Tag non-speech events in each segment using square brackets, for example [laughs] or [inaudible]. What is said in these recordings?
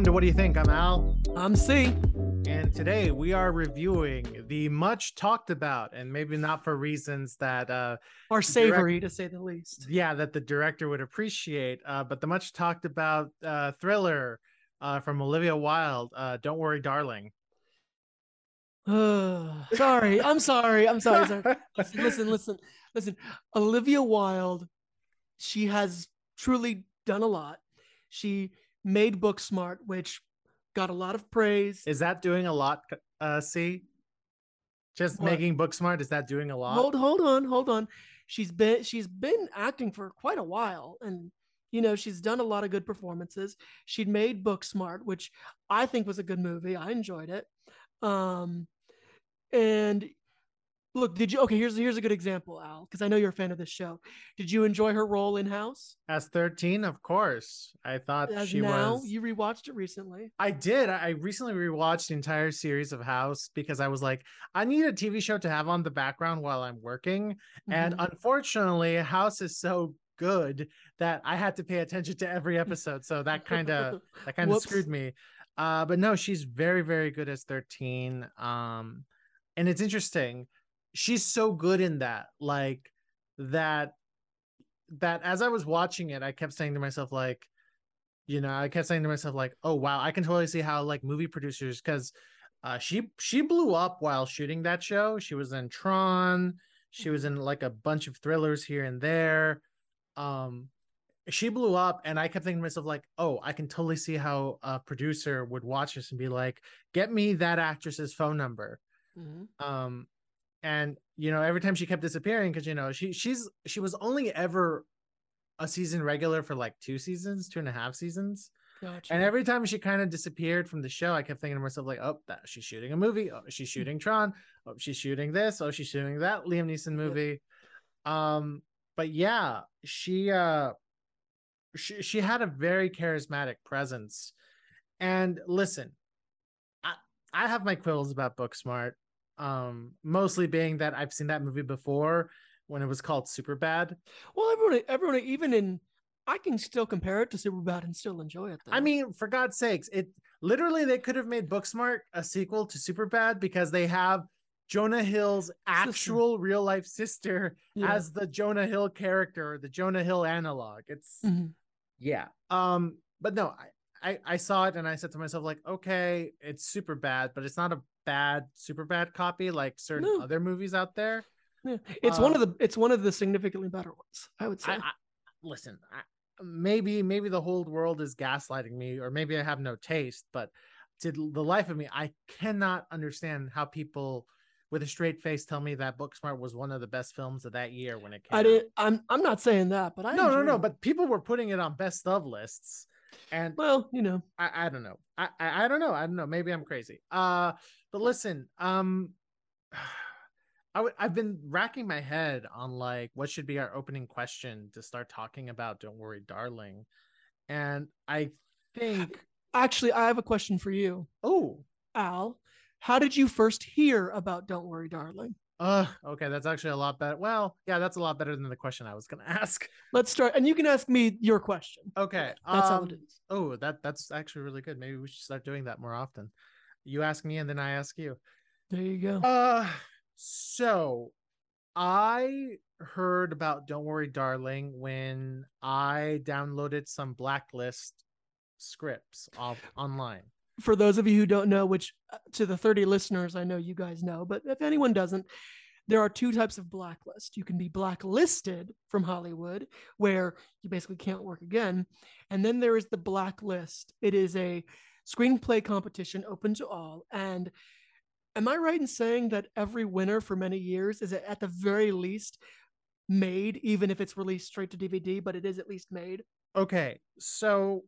Welcome to What Do You Think? I'm Al, I'm C. and today we are reviewing the much talked about, and maybe not for reasons that, uh, Or savory, to say the least. yeah, that the director would appreciate, uh, but the much talked about uh, thriller uh, from Olivia Wilde, uh, Don't Worry, Darling. [sighs] sorry, I'm sorry. I'm sorry. sorry. [laughs] Listen, listen, listen, listen. Olivia Wilde, she has truly done a lot. She made Booksmart, which got a lot of praise. Is that doing a lot, uh, C? Just What? making Booksmart, is that doing a lot? hold hold on, hold on. She's been she's been acting for quite a while and you know, she's done a lot of good performances. She'd made Booksmart, which I think was a good movie. I enjoyed it. Um and look, did you okay, here's here's a good example, Al, because I know you're a fan of this show. Did you enjoy her role in House? As 13, of course. I thought As she now, was. you rewatched it recently. I did. I recently rewatched the entire series of House because I was like, I need a TV show to have on the background while I'm working. And Mhm. unfortunately, House is so good that I had to pay attention to every episode. So that kind of [laughs] that kind of screwed me. Uh, but no, she's very, very good as 13. Um, and it's interesting. She's so good in that, like that, that as I was watching it, I kept saying to myself, like, you know, I kept saying to myself, like, oh wow, I can totally see how like movie producers, because uh she she blew up while shooting that show. She was in Tron, she was in like a bunch of thrillers here and there. Um she blew up and I kept thinking to myself, like, oh, I can totally see how a producer would watch this and be like, get me that actress's phone number Mhm. um and you know every time she kept disappearing because you know she she's she was only ever a season regular for like two seasons two and a half seasons. Gotcha. and every time she kind of disappeared from the show i kept thinking to myself like oh that she's shooting a movie. Oh she's shooting tron. Oh she's shooting this. Oh she's shooting that liam neeson movie. Um but yeah she uh she, she had a very charismatic presence. And listen i i have my quibbles about booksmart um mostly being that i've seen that movie before when it was called super bad well, everyone, everyone, even in, I can still compare it to Superbad and still enjoy it. Though. i mean for god's sakes it literally they could have made booksmart a sequel to super bad because they have jonah hill's actual real life sister Yeah. as the jonah hill character the jonah hill analog it's Mhm. yeah um but no I, I i saw it and i said to myself like okay it's super bad but it's not a bad super bad copy like certain No. other movies out there Yeah. It's one Uh, of the it's one of the significantly better ones, I would say. I, I listen I, maybe maybe the whole world is gaslighting me or maybe i have no taste but to the life of me i cannot understand how people with a straight face tell me that booksmart was one of the best films of that year when it came I out. didn't. I'm I'm not saying that, but I no no no it. but people were putting it on best of lists and well, you know, I, I don't know. I, I I don't know. I don't know. Maybe I'm crazy. Uh but listen, um [sighs] I w- I've been racking my head on like what should be our opening question to start talking about Don't Worry Darling. And I think [sighs] actually, I have a question for you, oh, Al. How did you first hear about Don't Worry, Darling? Uh okay, that's actually a lot better. Well, yeah, that's a lot better than the question I was going [laughs] to ask. Let's start, and you can ask me your question. Okay. That's how um, it is. Oh, that that's actually really good. Maybe we should start doing that more often. You ask me and then I ask you. There you go. Uh so I heard about Don't Worry Darling when I downloaded some blacklist scripts off online. For those of you who don't know, which uh, to the 30 listeners, I know you guys know, but if anyone doesn't, there are two types of blacklist. You can be blacklisted from Hollywood, where you basically can't work again. And then there is the blacklist. It is a screenplay competition open to all. And am I right in saying that every winner for many years is at the very least made, even if it's released straight to DVD, but it is at least made? Okay, so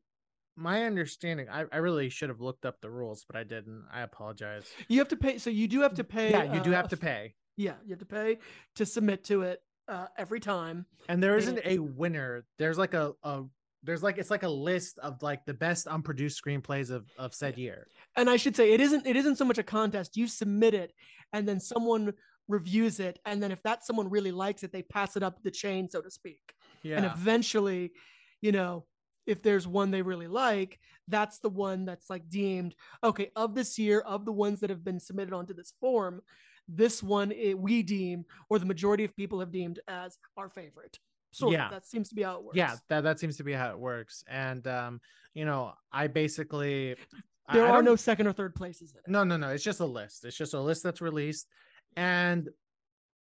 my understanding, I, I really should have looked up the rules, but I didn't. I apologize. You have to pay. So you do have to pay. Yeah, you do uh, have to pay. Yeah, you have to pay to submit to it uh, every time. And there isn't And- a winner. There's like a, a there's like it's like a list of like the best unproduced screenplays of of said year. And I should say it isn't it isn't so much a contest. You submit it and then someone reviews it and then if that someone really likes it they pass it up the chain so to speak. Yeah. And eventually, you know, if there's one they really like, that's the one that's like deemed okay of this year of the ones that have been submitted onto this form. This one it, we deem, or the majority of people have deemed as our favorite. So Yeah. That seems to be how it works. Yeah, that that seems to be how it works. And um, you know, I basically [laughs] There I are don't- no second or third places in it. No, no, no. It's just a list. It's just a list that's released. And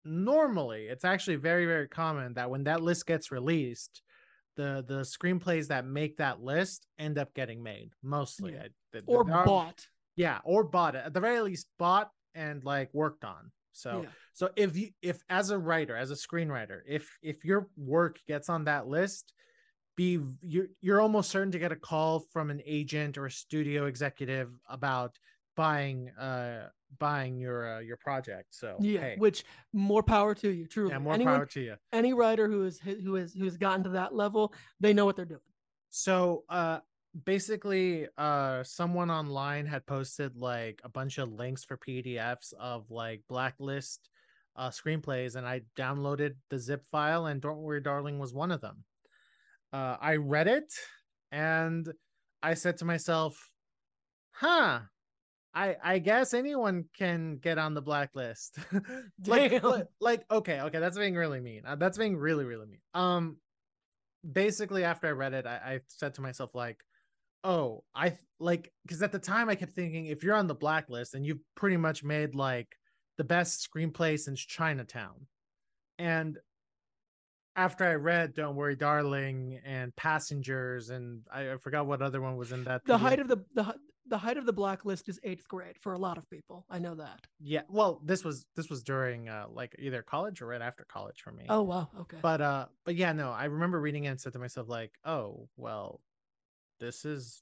normally, it's actually very, very common that when that list gets released, the the screenplays that make that list end up getting made mostly. Yeah. I- th- Or bought. Yeah, or bought. At the very least, bought and like worked on. So Yeah. so if you if as a writer, as a screenwriter, if if your work gets on that list, be you're you're almost certain to get a call from an agent or a studio executive about buying uh buying your uh, your project. So Yeah, hey, which more power to you, truly. yeah, more Anyone, power to you. any writer who is who is who has gotten to that level, they know what they're doing. So uh basically uh someone online had posted like a bunch of links for PDFs of like blacklist uh screenplays and I downloaded the zip file and Don't Worry Darling was one of them. Uh I read it and I said to myself, "Huh, I I guess anyone can get on the blacklist." [laughs] like, like like okay, okay, that's being really mean. Uh, that's being really really mean. Um basically after I read it, I, I said to myself like, oh, I like because at the time I kept thinking if you're on the blacklist and you've pretty much made like the best screenplay since Chinatown, and after I read Don't Worry Darling and Passengers and I, I forgot what other one was in that. The height of the the the height of the blacklist is eighth grade for a lot of people. I know that. yeah, well, this was this was during uh like either college or right after college for me. Oh wow, okay. but uh but yeah no i remember reading it and said to myself like oh well this is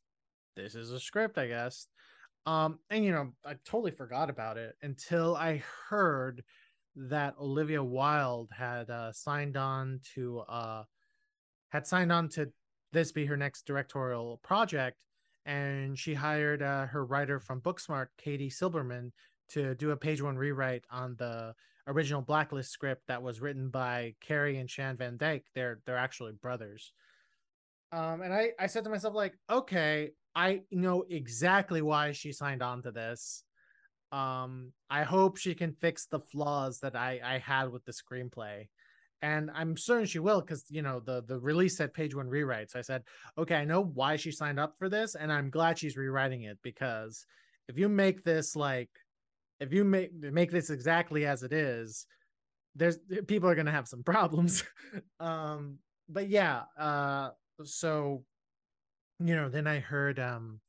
this is a script i guess um and you know i totally forgot about it until i heard that olivia wilde had uh signed on to uh had signed on to this be her next directorial project and she hired uh, her writer from booksmart katie silberman to do a page one rewrite on the original blacklist script that was written by Carey and Shane Van Dyke. They're they're actually brothers. Um, and I I said to myself like, okay, I know exactly why she signed on to this. Um, I hope she can fix the flaws that I I had with the screenplay. And I'm certain she will because you know the the release said page one rewrite. So I said, okay, I know why she signed up for this, and I'm glad she's rewriting it because if you make this like if you make make this exactly as it is there's people are to have some [laughs] problems um but yeah uh so you know then i heard um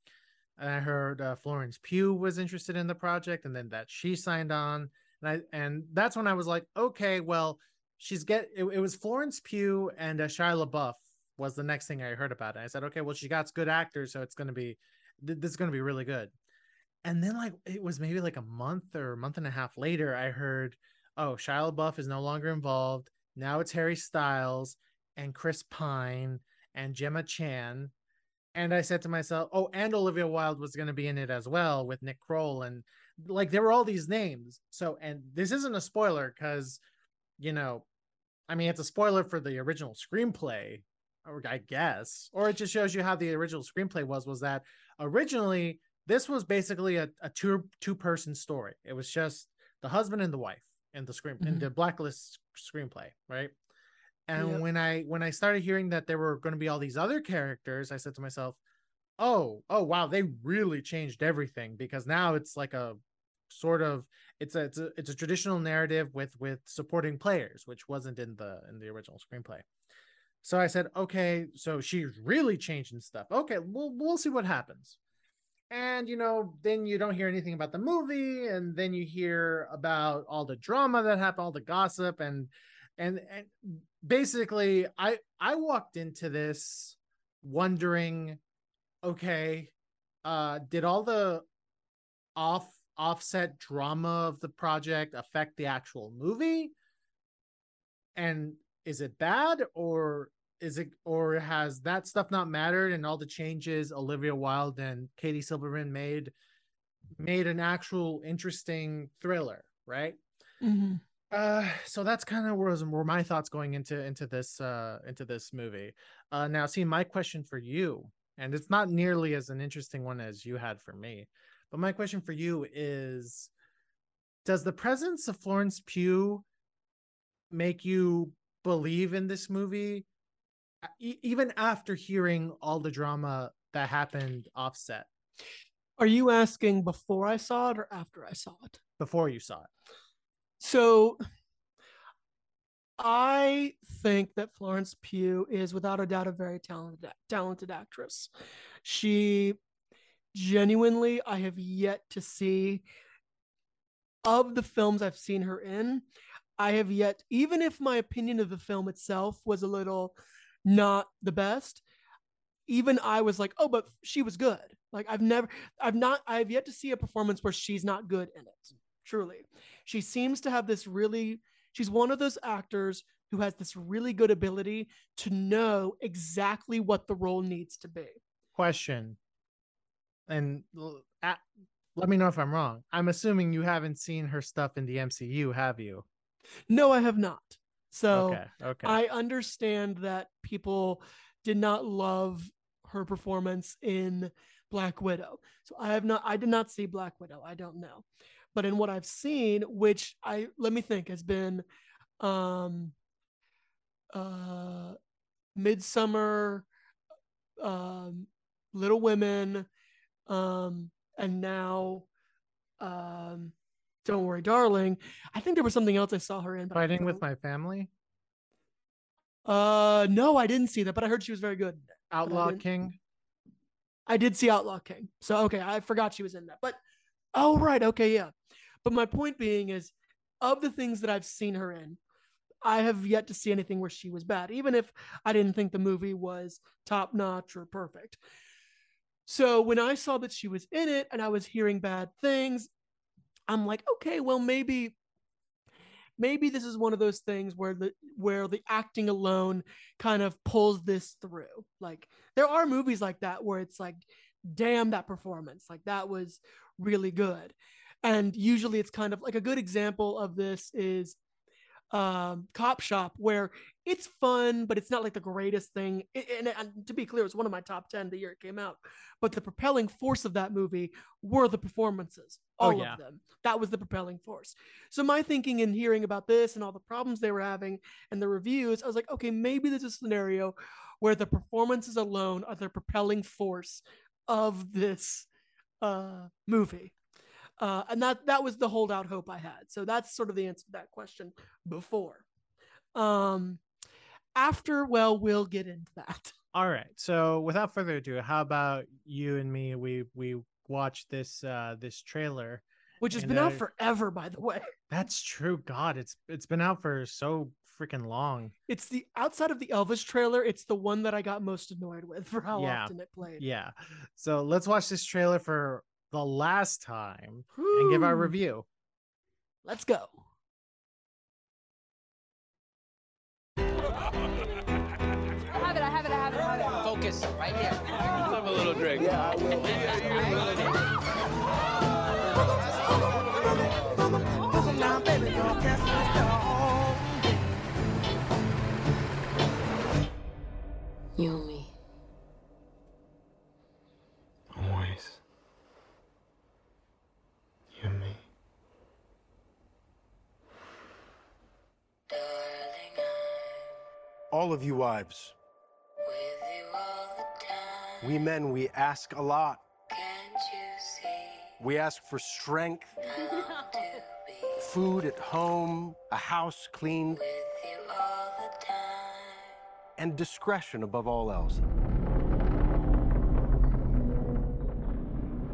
i heard uh, florence pugh was interested in the project and then that she signed on and i and that's when i was like okay well she's get it, it was florence pugh and uh, shia labeouf was the next thing i heard about it i said okay well she got good actors so it's to be th- this is to be really good and then like it was maybe like a month or a month and a half later, I heard, oh, Shia LaBeouf is no longer involved. Now it's Harry Styles and Chris Pine and Gemma Chan. And I said to myself, oh, and Olivia Wilde was going to be in it as well with Nick Kroll. And like there were all these names. So, and this isn't a spoiler because, you know, I mean, it's a spoiler for the original screenplay, or I guess, or it just shows you how the original screenplay was, was that originally this was basically a, a two two person story. It was just the husband and the wife in the screen in Mhm. the blacklist screenplay, right? And Yep. when I when I started hearing that there were going to be all these other characters, I said to myself, "Oh, oh wow, they really changed everything because now it's like a sort of it's a it's a it's a traditional narrative with with supporting players, which wasn't in the in the original screenplay." So I said, "Okay, so she's really changing stuff. Okay, we'll we'll see what happens." and you know then you don't hear anything about the movie and then you hear about all the drama that happened all the gossip and and and basically i i walked into this wondering okay uh did all the off offset drama of the project affect the actual movie and is it bad or is it or has that stuff not mattered and all the changes Olivia Wilde and Katie Silberman made made an actual interesting thriller, right? Mhm. Uh, so that's kind of where, where my thoughts going into into this uh into this movie. Uh, now, see, my question for you, and it's not nearly as an interesting one as you had for me, but my question for you is: Does the presence of Florence Pugh make you believe in this movie, uh, e- even after hearing all the drama that happened offset? Are you asking before I saw it or after I saw it? Before you saw it. So I think that Florence Pugh is without a doubt a very talented talented actress. She genuinely I have yet to see of the films I've seen her in, I have yet even if my opinion of the film itself was a little not the best, even I was like, "Oh, but she was good." Like I've never I've not I've yet to see a performance where she's not good in it truly. She seems to have this really, she's one of those actors who has this really good ability to know exactly what the role needs to be. Question. And at, let me know if I'm wrong. I'm assuming you haven't seen her stuff in the MCU, have you? No, I have not. So okay, okay. I understand that people did not love her performance in Black Widow. So I have not I did not see Black Widow. I don't know. But in what I've seen, which I let me think has been um uh Midsommar, um, Little Women, um, and now um Don't Worry, Darling. I think there was something else I saw her in. Fighting with my family. Uh no, I didn't see that, but I heard she was very good. Outlaw King. I did see Outlaw King. So okay, I forgot she was in that. But oh right, okay, yeah. But my point being is, of the things that I've seen her in, I have yet to see anything where she was bad, even if I didn't think the movie was top notch or perfect. So when I saw that she was in it and I was hearing bad things, I'm like, okay, well maybe maybe this is one of those things where the where the acting alone kind of pulls this through. Like there are movies like that where it's like damn that performance, like that was really good and usually it's kind of like a good example of this is um, Cop Shop, where it's fun, but it's not like the greatest thing. And, and, to be clear, it's one of my top 10 the year it came out. But the propelling force of that movie were the performances, oh, all oh, yeah. of them. That was the propelling force. So, my thinking and hearing about this and all the problems they were having and the reviews, I was like, okay, maybe there's a scenario where the performances alone are the propelling force of this uh, movie. Uh, and that that was the holdout hope I had. So that's sort of the answer to that question before. Um, after, well, we'll get into that. [laughs] All right. So without further ado, how about you and me? We we watch this uh this trailer, which has been out forever, by the way. [laughs] That's true. God, it's it's been out for so freaking long. It's the outside of the Elvis trailer, it's the one that I got most annoyed with for how yeah. often it played. Yeah. So let's watch this trailer for the last time Woo. and give our review. Let's go. Have it, I have it, I have it, I have it. Focus, right here. Have a little drink. Yeah, I will. You and me. All of you wives. You we men, we ask a lot. We ask for strength, food at home, a house cleaned, and discretion above all else.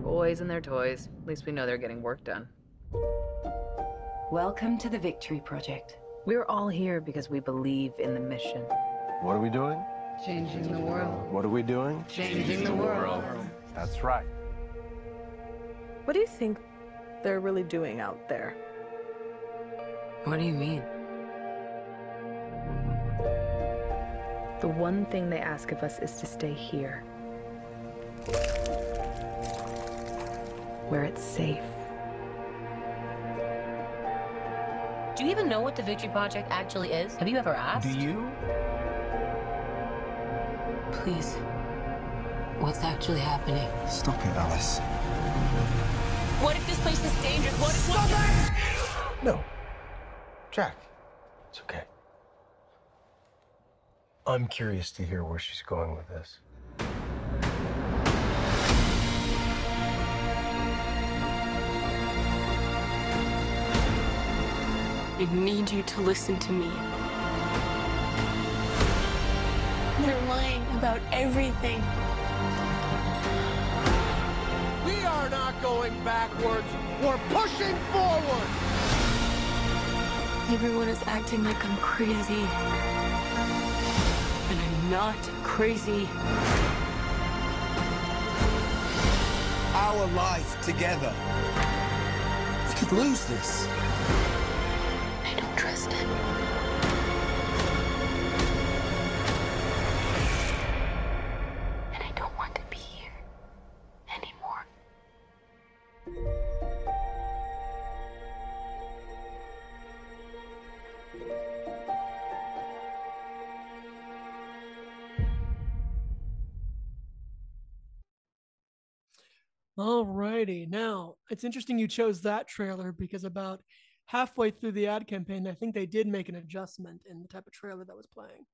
Boys and their toys. At least we know they're getting work done. Welcome to the Victory Project. We're all here because we believe in the mission. What are we doing? Changing the world. What are we doing? Changing the world. That's right. What do you think they're really doing out there? What do you mean? The one thing they ask of us is to stay here. Where it's safe. Do you even know what the Victory Project actually is? Have you ever asked? Do you? Please. What's actually happening? Stop it, Alice. What if this place is dangerous? What if Stop it! No. Jack, it's okay. I'm curious to hear where she's going with this. I need you to listen to me. They're lying about everything. We are not going backwards. We're pushing forward. Everyone is acting like I'm crazy. And I'm not crazy. Our life together. We could lose this. Him. And I don't want to be here anymore. Alrighty. Now, it's interesting you chose that trailer because about halfway through the ad campaign, I think they did make an adjustment in the type of trailer that was playing.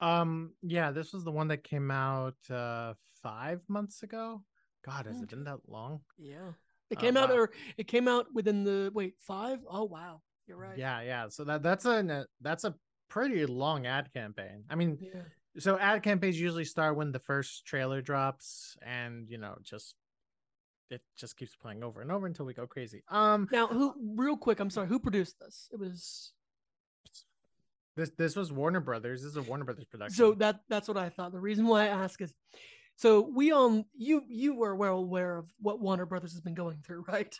Um, yeah, this was the one that came out uh five months ago. God, has it been that long? Yeah. It Oh, came out wow. or it came out within the wait, five? Oh wow. You're right. Yeah, yeah. So that that's a that's a pretty long ad campaign. I mean, Yeah. so ad campaigns usually start when the first trailer drops, and you know, just it just keeps playing over and over until we go crazy. Um, Now, who real quick, I'm sorry, who produced this? It was this this was Warner Brothers. This is a Warner Brothers production. so that that's what I thought. The reason why I ask is so we all you you were well aware of what Warner Brothers has been going through, [laughs] right?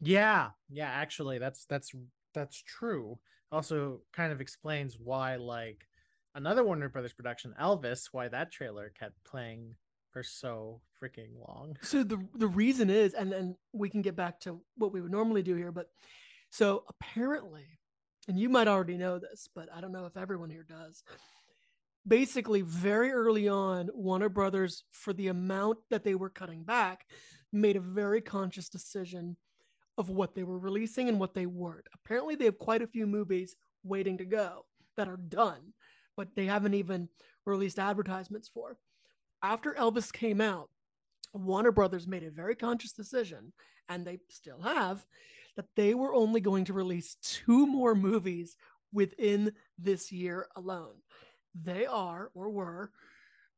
Yeah, yeah, actually that's that's that's true. Also kind of explains why like another Warner Brothers production, Elvis, why that trailer kept playing for so freaking long. [laughs] So the the reason is, and then we can get back to what we would normally do here, but so apparently, and you might already know this, but I don't know if everyone here does. Basically, very early on, Warner Brothers, for the amount that they were cutting back, made a very conscious decision of what they were releasing and what they weren't. Apparently, they have quite a few movies waiting to go that are done, but they haven't even released advertisements for. After Elvis came out, Warner Brothers made a very conscious decision, and they still have, that they were only going to release two more movies within this year alone. They are, or were,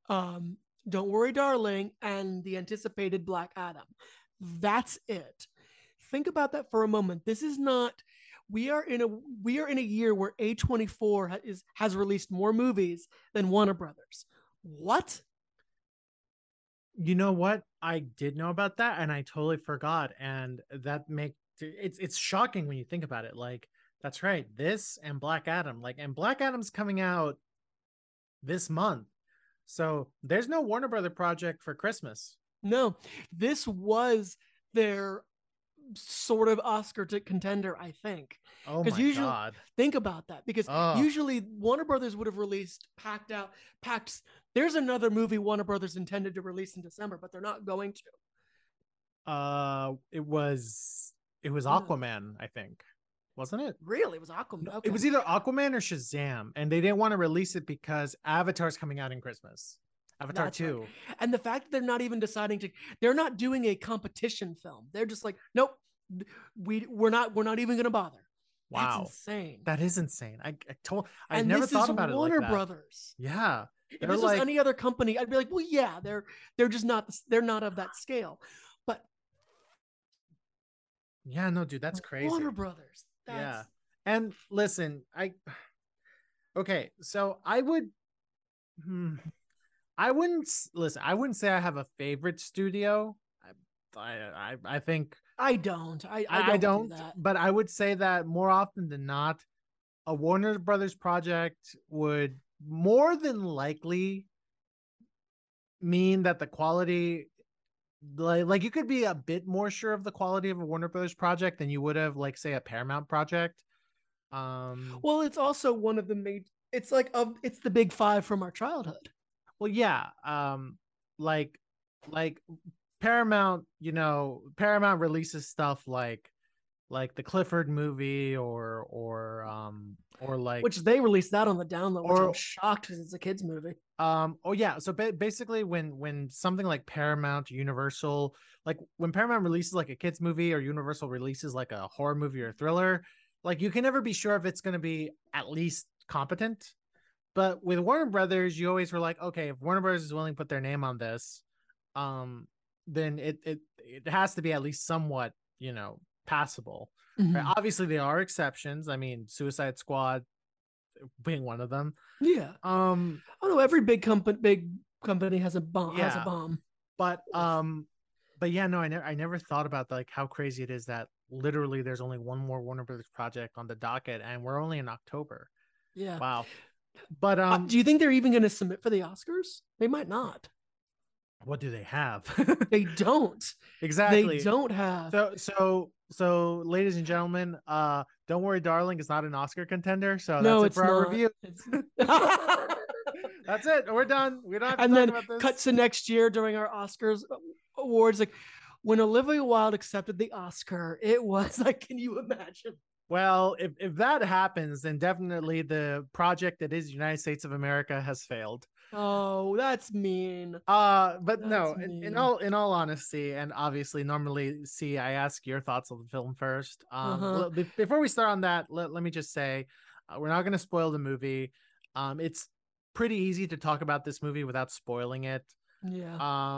um, Don't Worry, Darling, and the anticipated Black Adam. That's it. Think about that for a moment. This is not. We are in a we are in a year where A24 ha- is has released more movies than Warner Brothers. What? You know what? I did know about that and I totally forgot. And that make it's it's shocking when you think about it. Like, that's right. This and Black Adam, like, and Black Adam's coming out this month. So there's no Warner Brother project for Christmas. No, this was their sort of Oscar to contender, I think. Oh my usually- god. Think about that because Ugh. usually Warner Brothers would have released packed out packed. There's another movie Warner Brothers intended to release in December, but they're not going to. Uh it was it was Aquaman, I think. Wasn't it? Really, it was Aquaman. Okay. It was either Aquaman or Shazam, and they didn't want to release it because Avatar's coming out in Christmas. Avatar That's right. 2. and the fact that they're not even deciding to they're not doing a competition film. They're just like, nope, we we're not we're not even gonna bother. Wow. That's insane. That is insane. I, I told I and never this thought is about Warner it like that. Brothers. Yeah. If They're this like- was any other company, I'd be like, well, yeah, they're they're just not they're not of that scale. But Yeah, no, dude, that's crazy. Warner Brothers. That's, Yeah. And listen, I okay, so I would hmm, I wouldn't listen, I wouldn't say I have a favorite studio. I I I, I think I don't. I I don't, I don't, do but I would say that more often than not, a Warner Brothers project would more than likely mean that the quality like like you could be a bit more sure of the quality of a Warner Brothers project than you would have like say a Paramount project Um, Well, it's also one of the main. It's like of it's the big five from our childhood. well, yeah. Um, like, like Paramount, you know, Paramount releases stuff like, like the Clifford movie, or or um, or like which they released that on the download, which I'm shocked because it's a kids movie. Um. Oh yeah. So ba- basically, when when something like Paramount, Universal, like when Paramount releases like a kids movie, or Universal releases like a horror movie or thriller, like you can never be sure if it's going to be at least competent. But with Warner Brothers, you always were like, okay, if Warner Brothers is willing to put their name on this, um, then it it it has to be at least somewhat, you know, passable. Right? Mhm. Obviously, there are exceptions. I mean, Suicide Squad being one of them. Yeah. Um. Oh no, every big company, big company has a bomb. Has a Yeah. bomb. but um but yeah no i never i never thought about like how crazy it is that literally there's only one more warner brothers project on the docket and we're only in october Yeah. wow but Uh, um do you think they're even going to submit for the Oscars? They might not. what do they have They [laughs] don't. exactly They don't have. so so so ladies and gentlemen uh don't worry darling it's not an oscar contender so that's no, it it's for our review [laughs] [laughs] that's it we're done we don't and then about this cut to next year during our Oscars awards, like when Olivia Wilde accepted the Oscar, it was [laughs] like, can you imagine? Well, if, if that happens, then definitely the project that is United States of America has failed. Oh, that's mean. Uh, but no, in, in all in all honesty, and obviously, normally, see, I ask your thoughts on the film first. Um, Uh-huh. be- before we start on that, let, let me just say, uh, we're not going to spoil the movie. Um, it's pretty easy to talk about this movie without spoiling it. Yeah.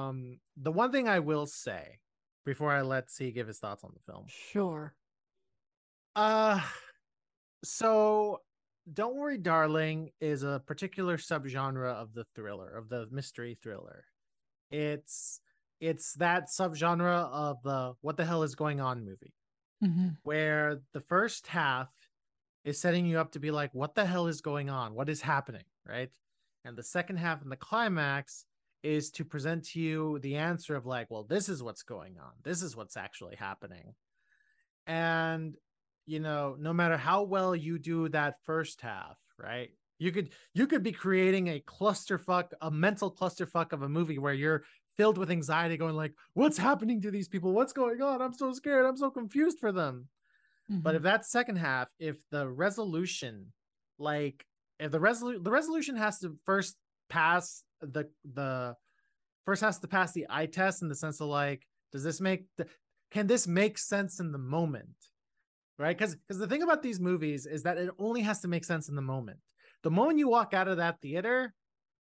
Um, the one thing I will say before I let C give his thoughts on the film, Sure. uh, so don't worry, darling is a particular subgenre of the thriller, of the mystery thriller. It's it's that subgenre of the what the hell is going on movie, Mm-hmm. where the first half is setting you up to be like, what the hell is going on? What is happening? Right. And the second half and the climax is to present to you the answer of like, well, this is what's going on. This is what's actually happening. And you know, no matter how well you do that first half, right? You could you could be creating a clusterfuck, a mental clusterfuck of a movie where you're filled with anxiety, going like, "What's happening to these people? What's going on? I'm so scared. I'm so confused for them." But if mm-hmm. that second half, if the resolution, like if the resolu- the resolution has to first pass the the first has to pass the eye test in the sense of like, does this make the, can this make sense in the moment? Right? Because because the thing about these movies is that it only has to make sense in the moment. The moment you walk out of that theater,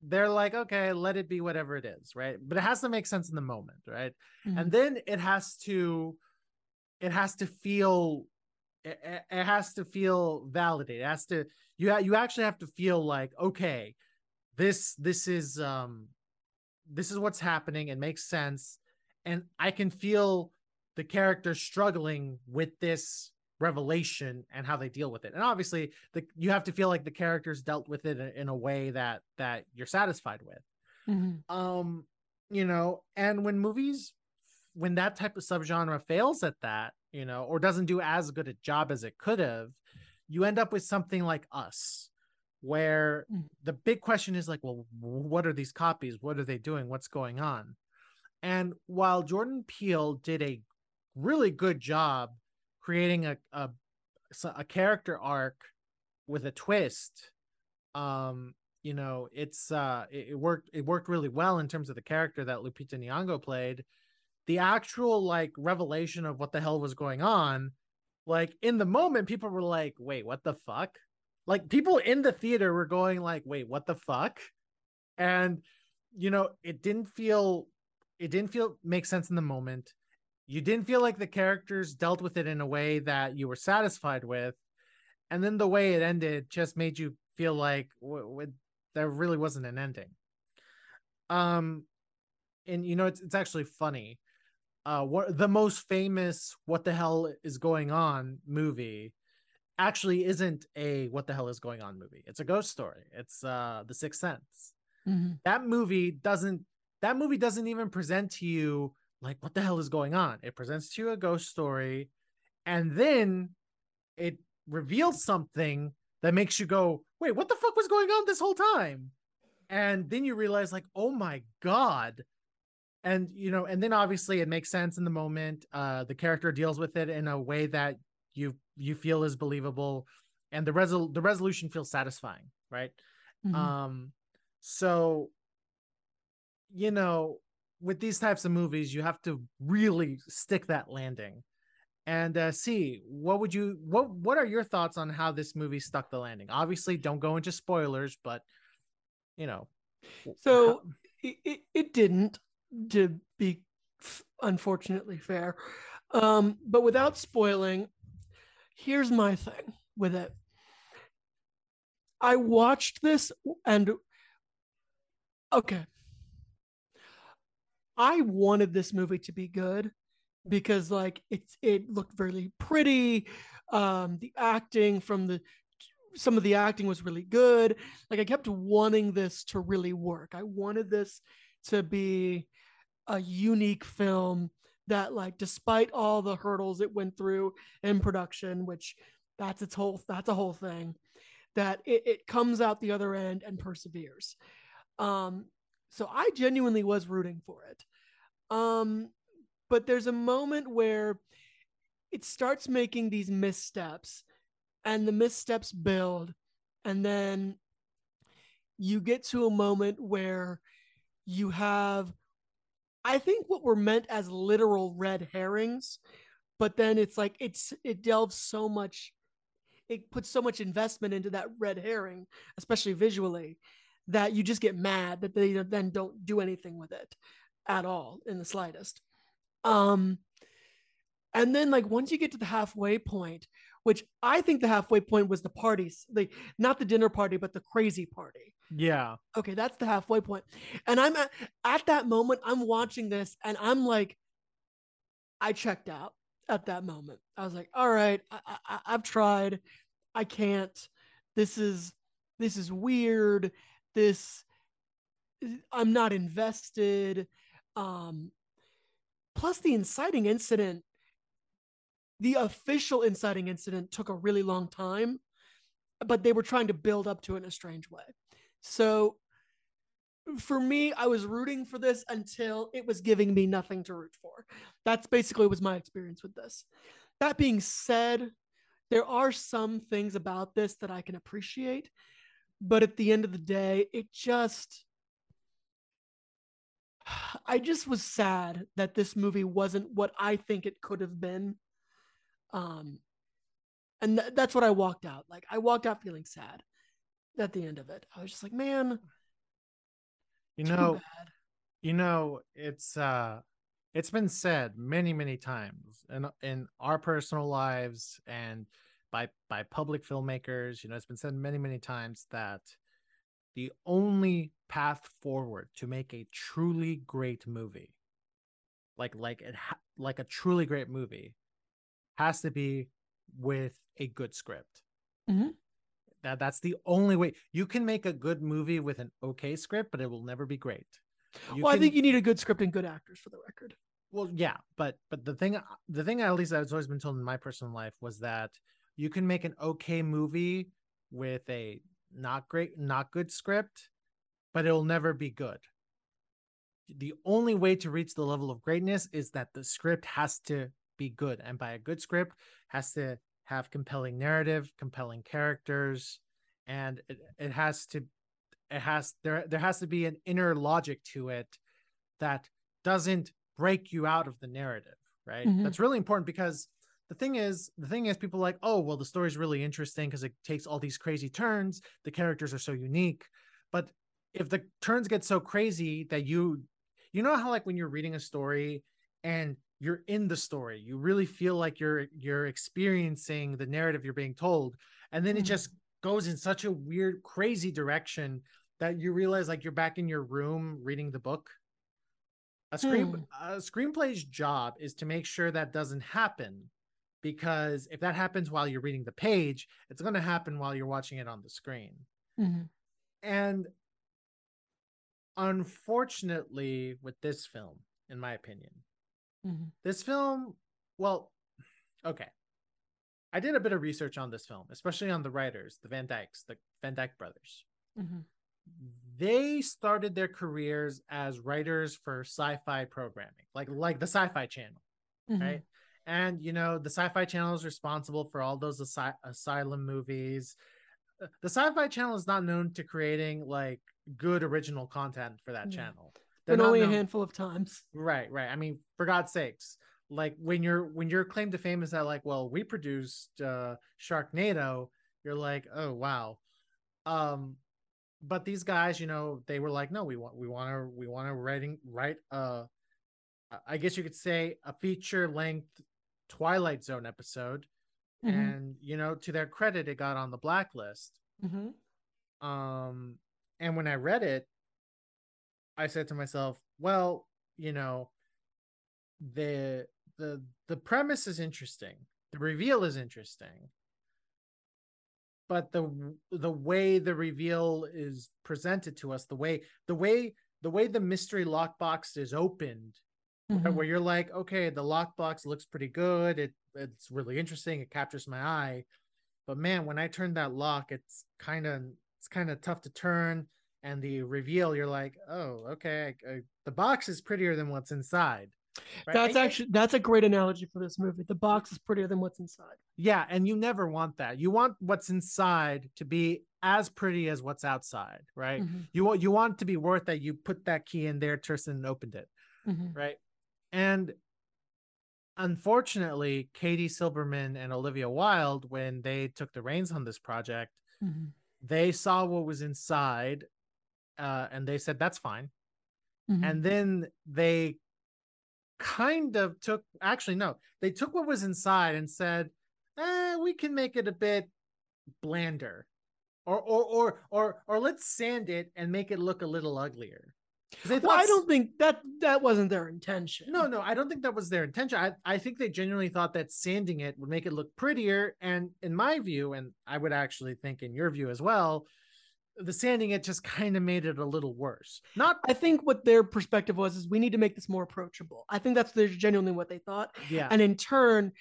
they're like, okay, let it be whatever it is, right? But it has to make sense in the moment, right? Mm-hmm. And then it has to it has to feel it, it- has to feel validated. It has to you you actually have to feel like okay, this this is um this is what's happening. It makes sense, and I can feel the character struggling with this revelation and how they deal with it. And obviously, the you have to feel like the characters dealt with it in, a way that that you're satisfied with Mm-hmm. um you know and when movies when that type of subgenre fails at that you know or doesn't do as good a job as it could have you end up with something like us where Mm. the big question is like well what are these copies what are they doing what's going on and while jordan peele did a really good job creating a a, a character arc with a twist um you know it's uh it, it worked it worked really well in terms of the character that lupita nyong'o played. The actual like revelation of what the hell was going on like in the moment people were like wait what the fuck? Like people in the theater were going like wait what the fuck? And you know it didn't feel it didn't feel make sense in the moment you didn't feel like the characters dealt with it in a way that you were satisfied with and then the way it ended just made you feel like w- w- there really wasn't an ending. Um and you know it's, it's actually funny. Uh what the most famous what the hell is going on movie actually isn't a what the hell is going on movie. It's a ghost story. It's uh the sixth sense. Mm-hmm. that movie doesn't that movie doesn't even present to you like what the hell is going on it presents to you a ghost story and then it reveals something that makes you go, wait, what the fuck was going on this whole time? And then you realize, like, oh my God. And you know, and then obviously it makes sense in the moment. Uh the character deals with it in a way that you you feel is believable and the resol the resolution feels satisfying, right? Mhm. Um so you know, with these types of movies, you have to really stick that landing. And uh see, what would you what what are your thoughts on how this movie stuck the landing? Obviously, don't go into spoilers, but you know. So it, it, it didn't, to be f- unfortunately fair. Um, but without spoiling, here's my thing with it. I watched this and okay. I wanted this movie to be good because like it's it looked really pretty. Um, the acting from the some of the acting was really good. Like I kept wanting this to really work. I wanted this to be a unique film that like despite all the hurdles it went through in production, which that's its whole that's a whole thing, that it, it comes out the other end and perseveres. Um so I genuinely was rooting for it. Um but there's a moment where it starts making these missteps and the missteps build and then you get to a moment where you have i think what were meant as literal red herrings but then it's like it's it delves so much it puts so much investment into that red herring especially visually that you just get mad that they then don't do anything with it at all in the slightest. Um and then like once you get to the halfway point which i think the halfway point was the parties like not the dinner party but the crazy party. Yeah. okay that's the halfway point. and i'm at, at that moment i'm watching this and i'm like i checked out at that moment. I was like all right I, I, i've tried. I can't. This is this is weird this i'm not invested um plus the inciting incident the official inciting incident took a really long time but they were trying to build up to it in a strange way. So for me i was rooting for this until it was giving me nothing to root for. That's basically was my experience with this. That being said there are some things about this that i can appreciate but at the end of the day it just [sighs] I just was sad that this movie wasn't what I think it could have been. Um, and th- that's what I walked out. Like I walked out feeling sad at the end of it. I was just like, man, You know, bad. you know, it's uh it's been said many, many times in in our personal lives and by by public filmmakers, you know, it's been said many, many times that the only path forward to make a truly great movie like like it ha- like a truly great movie has to be with a good script Mhm. that that's the only way you can make a good movie with an okay script but it will never be great You well, I think you need a good script and good actors for the record. well yeah but but the thing the thing at least i've always been told in my personal life was that you can make an okay movie with a not great not good script but it'll never be good. The only way to reach the level of greatness is that the script has to be good. And by a good script has to have compelling narrative compelling characters and it, it has to it has there there has to be an inner logic to it that doesn't break you out of the narrative right? Mhm. that's really important because the thing is the thing is people are like oh well the story's really interesting because it takes all these crazy turns the characters are so unique but if the turns get so crazy that you you know how like when you're reading a story and you're in the story you really feel like you're you're experiencing the narrative you're being told and then it Mhm. just goes in such a weird crazy direction that you realize like you're back in your room reading the book a screen Hmm. a screenplay's job is to make sure that doesn't happen because if that happens while you're reading the page it's going to happen while you're watching it on the screen Mhm. and unfortunately with this film in my opinion Mhm. this film well okay I did a bit of research on this film, especially on the writers, the Van Dykes, the Van Dyke brothers. Mhm. They started their careers as writers for sci-fi programming, like like the Sci-Fi Channel, Mhm. right? And you know, the Sci-Fi Channel is responsible for all those asy- asylum movies. Uh, The Sci-Fi Channel is not known to creating like good original content for that Yeah. channel. But only a handful of times. Right, right. I mean, for God's sakes, like when you're when your claim to fame is that like, well, we produced uh Sharknado, you're like, oh wow. Um, but these guys, you know, they were like, no, we want we want to we want to writing write uh I guess you could say a feature length Twilight Zone episode. Mhm. And you know, to their credit, it got on the blacklist. Mhm. Um, and when I read it, I said to myself, well, you know, the the the premise is interesting. The reveal is interesting. But the the way the reveal is presented to us, the way the way the way the mystery lockbox is opened, where- Mhm. where you're like, okay, the lockbox looks pretty good. It it's really interesting. It captures my eye. But man, when I turn that lock, it's kind of it's kind of tough to turn. And the reveal, you're like, oh, okay, I, I- the box is prettier than what's inside. right? That's actually that's a great analogy for this movie. The box is prettier than what's inside. yeah, and you never want that. You want what's inside to be as pretty as what's outside, right? Mhm. You want you want it to be worth that you put that key in there, Tristan, and opened it. Mhm. right? And unfortunately, Katie Silberman and Olivia Wilde, when they took the reins on this project, Mhm. they saw what was inside, uh, and they said that's fine. Mhm. And then they kind of took, actually, no, they took what was inside and said, eh, we can make it a bit blander. Or, or, or, or, or let's sand it and make it look a little uglier. Well, I don't think that that wasn't their intention. no, no, I don't think that was their intention. I, I think they genuinely thought that sanding it would make it look prettier. And in my view, and I would actually think in your view as well, the sanding it just [laughs] kind of made it a little worse. Not, I think what their perspective was is we need to make this more approachable. I think that's their genuinely what they thought. yeah, And in turn,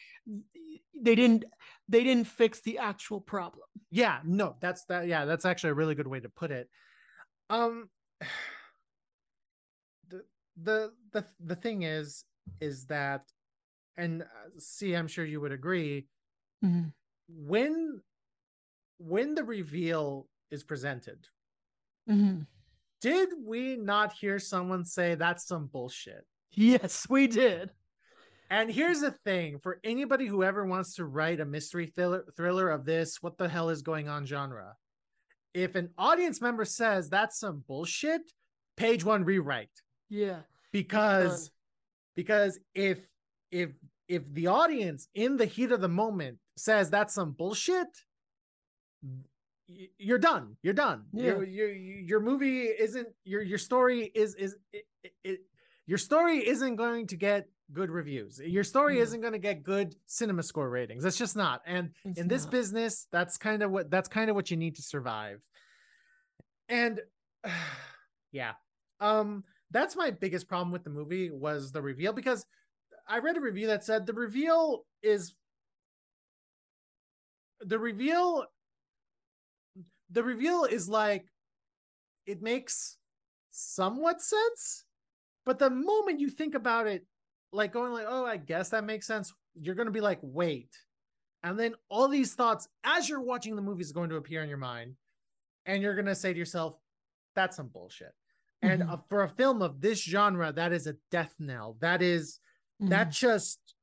they didn't they didn't fix the actual problem. yeah, no, that's that. Yeah, that's actually a really good way to put it. Um, the the the thing is, is that, and uh, C, I'm sure you would agree. Mhm. when when the reveal is presented Mhm. did we not hear someone say that's some bullshit Yes, we did. and here's the thing for anybody who ever wants to write a mystery thriller thriller of this what the hell is going on genre if an audience member says that's some bullshit page one rewrite Yeah. because because if if if the audience in the heat of the moment says that's some bullshit you're done you're done. Your, your your movie isn't your your story is is it, it, your story isn't going to get good reviews. Your story isn't going to get good cinema score ratings. That's just not. And It's in this not. business that's kind of what that's kind of what you need to survive. And [sighs] yeah. Um that's my biggest problem with the movie was the reveal because i read a review that said the reveal is the reveal the reveal is like it makes somewhat sense but the moment you think about it like going like oh i guess that makes sense you're going to be like wait. And then all these thoughts as you're watching the movie is going to appear in your mind and you're going to say to yourself that's some bullshit and Mhm. uh, for a film of this genre that is a death knell that is that just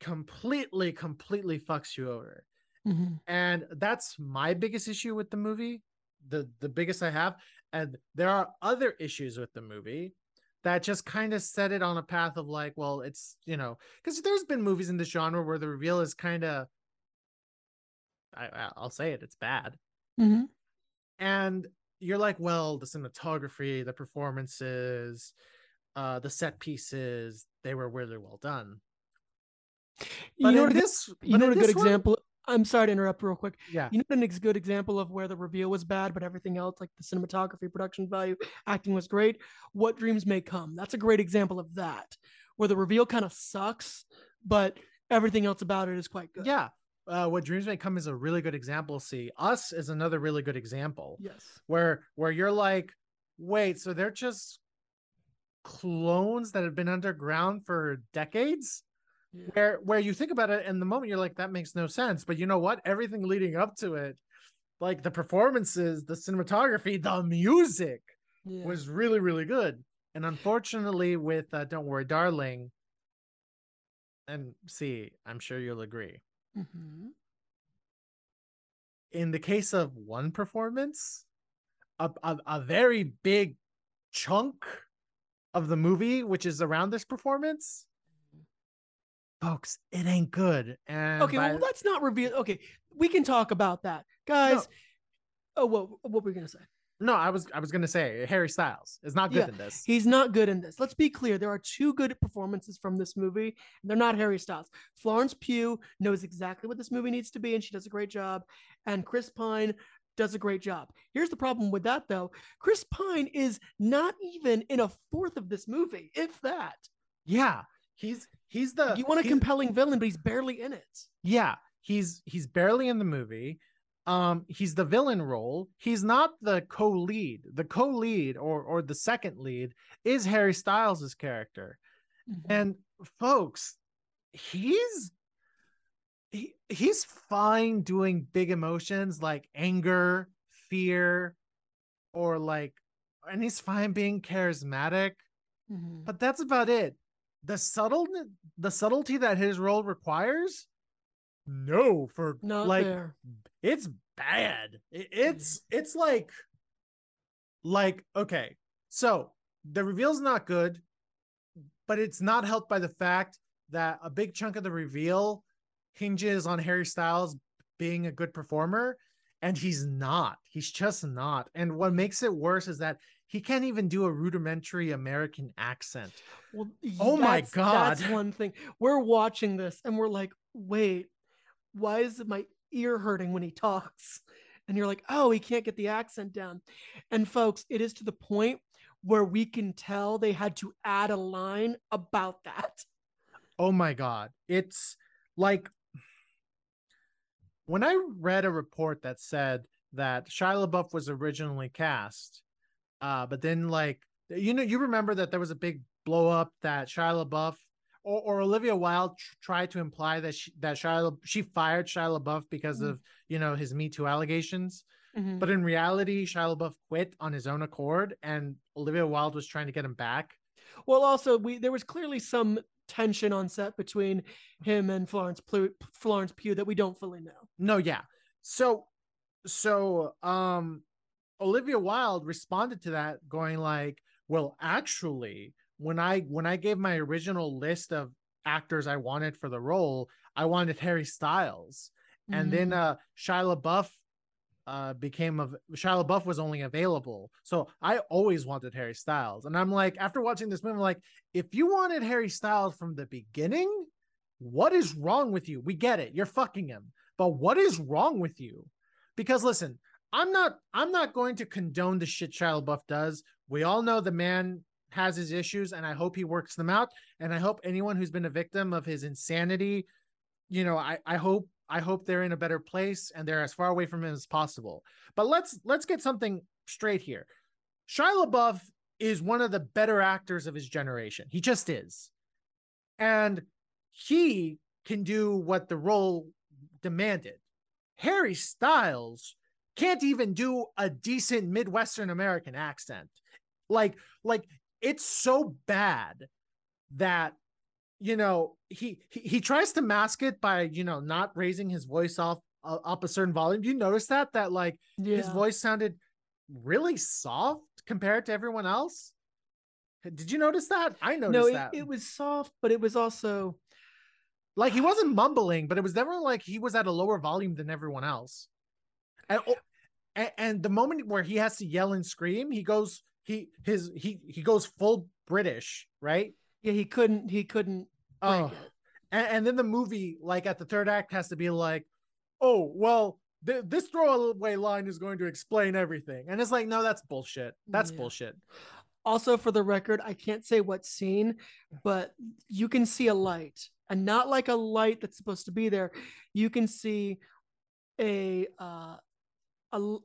completely completely fucks you over Mhm. and that's my biggest issue with the movie the the biggest i have and there are other issues with the movie that just kind of set it on a path of like well it's you know because there's been movies in this genre where the reveal is kind of I, i'll say it it's bad Mhm. and you're like well the cinematography the performances uh the set pieces they were really well done. You know what this you know what a good one- example i'm sorry to interrupt real quick. Yeah. You know what an good example of where the reveal was bad but everything else like the cinematography production value acting was great? What dreams may come. That's a great example of that where the reveal kind of sucks but everything else about it is quite good. Yeah. Uh, what dreams may come is a really good example. See, Us is another really good example Yes. where where you're like, wait, so they're just clones that have been underground for decades? Yeah. Where where you think about it, in the moment you're like, that makes no sense. But you know what? Everything leading up to it, like the performances, the cinematography, the music Yeah. was really really good. And unfortunately, with uh, "Don't Worry, Darling," and C, I'm sure you'll agree. Mhm. in the case of one performance, a, a, a very big chunk of the movie, which is around this performance, folks, it ain't good. And Okay, by- well, let's not reveal. Okay, we can talk about that, guys. Oh, what what were we gonna say? No, I was I was gonna say Harry Styles is not good Yeah, in this. He's not good in this. Let's be clear. There are two good performances from this movie, and they're not Harry Styles. Florence Pugh knows exactly what this movie needs to be, and she does a great job. And Chris Pine does a great job. Here's the problem with that, though. Chris Pine is not even in a fourth of this movie, if that. yeah, he's he's the You want a compelling villain, but he's barely in it. yeah he's he's barely in the movie um he's the villain role. He's not the co-lead. The co-lead or or the second lead is harry styles's character. And folks he's he, he's fine doing big emotions like anger fear or like and he's fine being charismatic Mhm. but that's about it. The subtle the subtlety that his role requires no for Not like there. it's bad it's mm. it's like like okay so the reveal's not good but it's not helped by the fact that a big chunk of the reveal hinges on harry styles being a good performer and he's not he's just not and what makes it worse is that he can't even do a rudimentary american accent Well, Oh my God. That's one thing. We're watching this and we're like, wait, why is my ear hurting when he talks? And you're like, oh, he can't get the accent down. And folks, it is to the point where we can tell they had to add a line about that. Oh my god. It's like when I read a report that said that Shia LaBeouf was originally cast, uh, but then like you know, you remember that there was a big blow up that Shia LaBeouf or, or Olivia Wilde tr- tried to imply that she, that Shia she fired Shia LaBeouf because Mm. of you know his Me Too allegations. Mhm. But in reality, Shia LaBeouf quit on his own accord, and Olivia Wilde was trying to get him back. Well, also, we there was clearly some tension on set between him and Florence Florence Pugh that we don't fully know. No, yeah. So so um Olivia Wilde responded to that going like, "Well, actually, when I when I gave my original list of actors I wanted for the role, I wanted Harry Styles." And then Mm. uh Shia LaBeouf uh became of Shia LaBeouf was only available. So I always wanted Harry Styles. And I'm like after watching this movie I'm like if you wanted Harry Styles from the beginning, what is wrong with you? We get it. You're fucking him. But what is wrong with you? Because listen, I'm not I'm not going to condone the shit Shia LaBeouf does. We all know the man has his issues and I hope he works them out. And I hope anyone who's been a victim of his insanity, you know, I, I hope I hope they're in a better place and they're as far away from him as possible. But let's let's get something straight here. Shia LaBeouf is one of the better actors of his generation. He just is. And he can do what the role demanded. Harry Styles can't even do a decent Midwestern American accent. Like, like it's so bad that you know he, he he tries to mask it by you know not raising his voice off uh, up a certain volume. You notice that that like his voice sounded really soft compared to everyone else? Did you notice that? I noticed No, it, that. it was soft, but it was also like he wasn't mumbling, but it was definitely like he was at a lower volume than everyone else. Oh, and and the moment where he has to yell and scream, he goes he his he he goes full British, right? yeah, he couldn't he couldn't Oh, and, and then the movie, like at the third act, has to be like, oh well, th- this throwaway line is going to explain everything, and it's like, no, that's bullshit. That's Yeah. bullshit. Also, for the record, I can't say what scene, but you can see a light and not like a light that's supposed to be there. You can see a uh a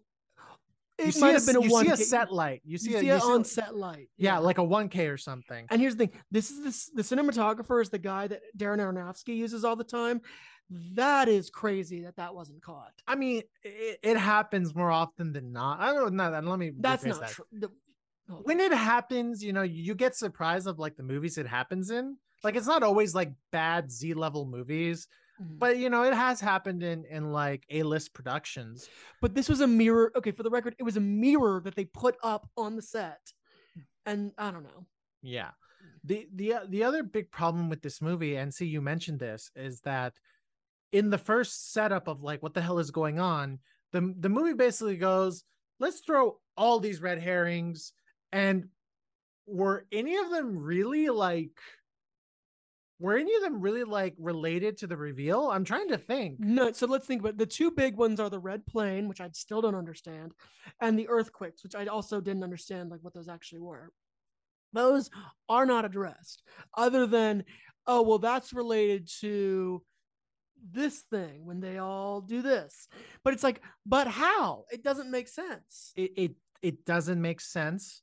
it might a have been a you one see a set light. You see you see a- on set light. Yeah, like a 1K or something. And here's the thing: this is this the cinematographer is the guy that Darren Aronofsky uses all the time. That is crazy that that wasn't caught. I mean, it, it happens more often than not. I don't know. Let me. That's not that. true. The- oh. When it happens, you know, you get surprised of like the movies it happens in. Like it's not always like bad Z level movies, Mhm. but you know, it has happened in in like A list productions. But this was a mirror. Okay, for the record, it was a mirror that they put up on the set, hmm. and I don't know. Yeah. Mm. The the uh, the other big problem with this movie, and C, you mentioned this, is that in the first setup of like what the hell is going on, the the movie basically goes, let's throw all these red herrings, and were any of them really like were any of them really like related to the reveal? I'm trying to think. No, so let's think about the two big ones are the red plane, which I still don't understand, and the earthquakes, which I also didn't understand like what those actually were. Those are not addressed, other than oh well, that's related to this thing when they all do this. But it's like, but how? It doesn't make sense. it it, it doesn't make sense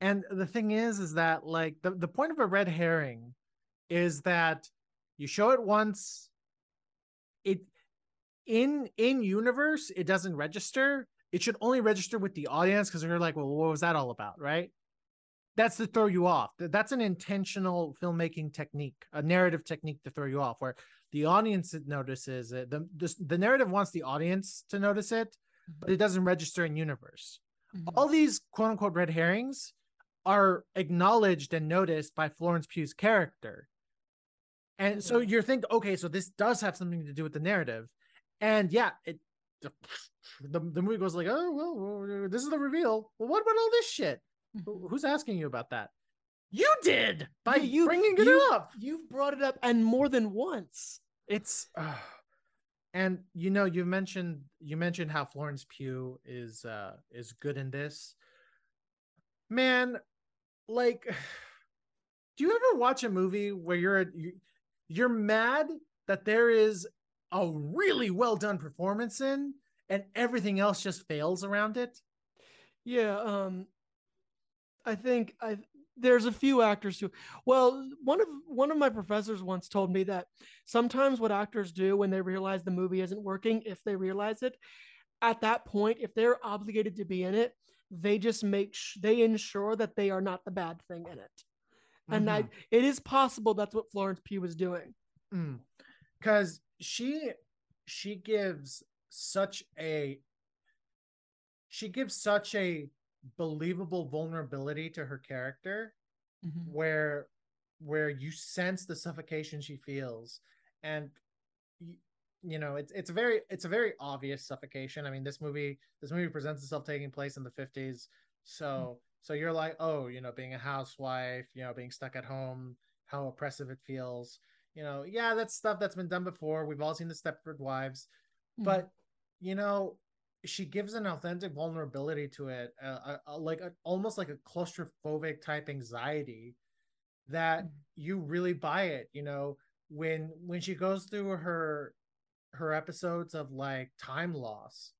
and the thing is is that like the, the point of a red herring is that you show it once it in in universe it doesn't register. It should only register with the audience because they're like well what was that all about? Right? That's to throw you off. That's an intentional filmmaking technique a narrative technique to throw you off where the audience notices it. The, the, the narrative wants the audience to notice it but it doesn't register in universe. Mm-hmm. All these quote unquote red herrings are acknowledged and noticed by Florence Pugh's character. And so you're thinking, okay, so this does have something to do with the narrative. And yeah, it the, the movie goes like, oh, well, this is the reveal. Well, what about all this shit? Who's asking you about that? You did by you bringing it you- up. You've brought it up and more than once. It's uh, and you know you mentioned you mentioned how Florence Pugh is uh is good in this. Man, like [sighs] do you ever watch a movie where you're you- you're mad that there is a really well done performance in and everything else just fails around it? Yeah, um I think I there's a few actors who well, one of one of my professors once told me that sometimes what actors do when they realize the movie isn't working, if they realize it, at that point, if they're obligated to be in it, they just make sh- they ensure that they are not the bad thing in it. And I, mm-hmm. it is possible that's what Florence Pugh was doing. Mm. because she she gives such a she gives such a believable vulnerability to her character mm-hmm. where where you sense the suffocation she feels. And y- you know it's it's a very it's a very obvious suffocation. I mean this movie this movie presents itself taking place in the 50s so mm. So you're like oh you know being a housewife you know being stuck at home how oppressive it feels. You know yeah that's stuff that's been done before. We've all seen the stepford wives but you know she gives an authentic vulnerability to it uh, uh, uh, like a, almost like a claustrophobic type anxiety that you really buy it you know when when she goes through her her episodes of like time loss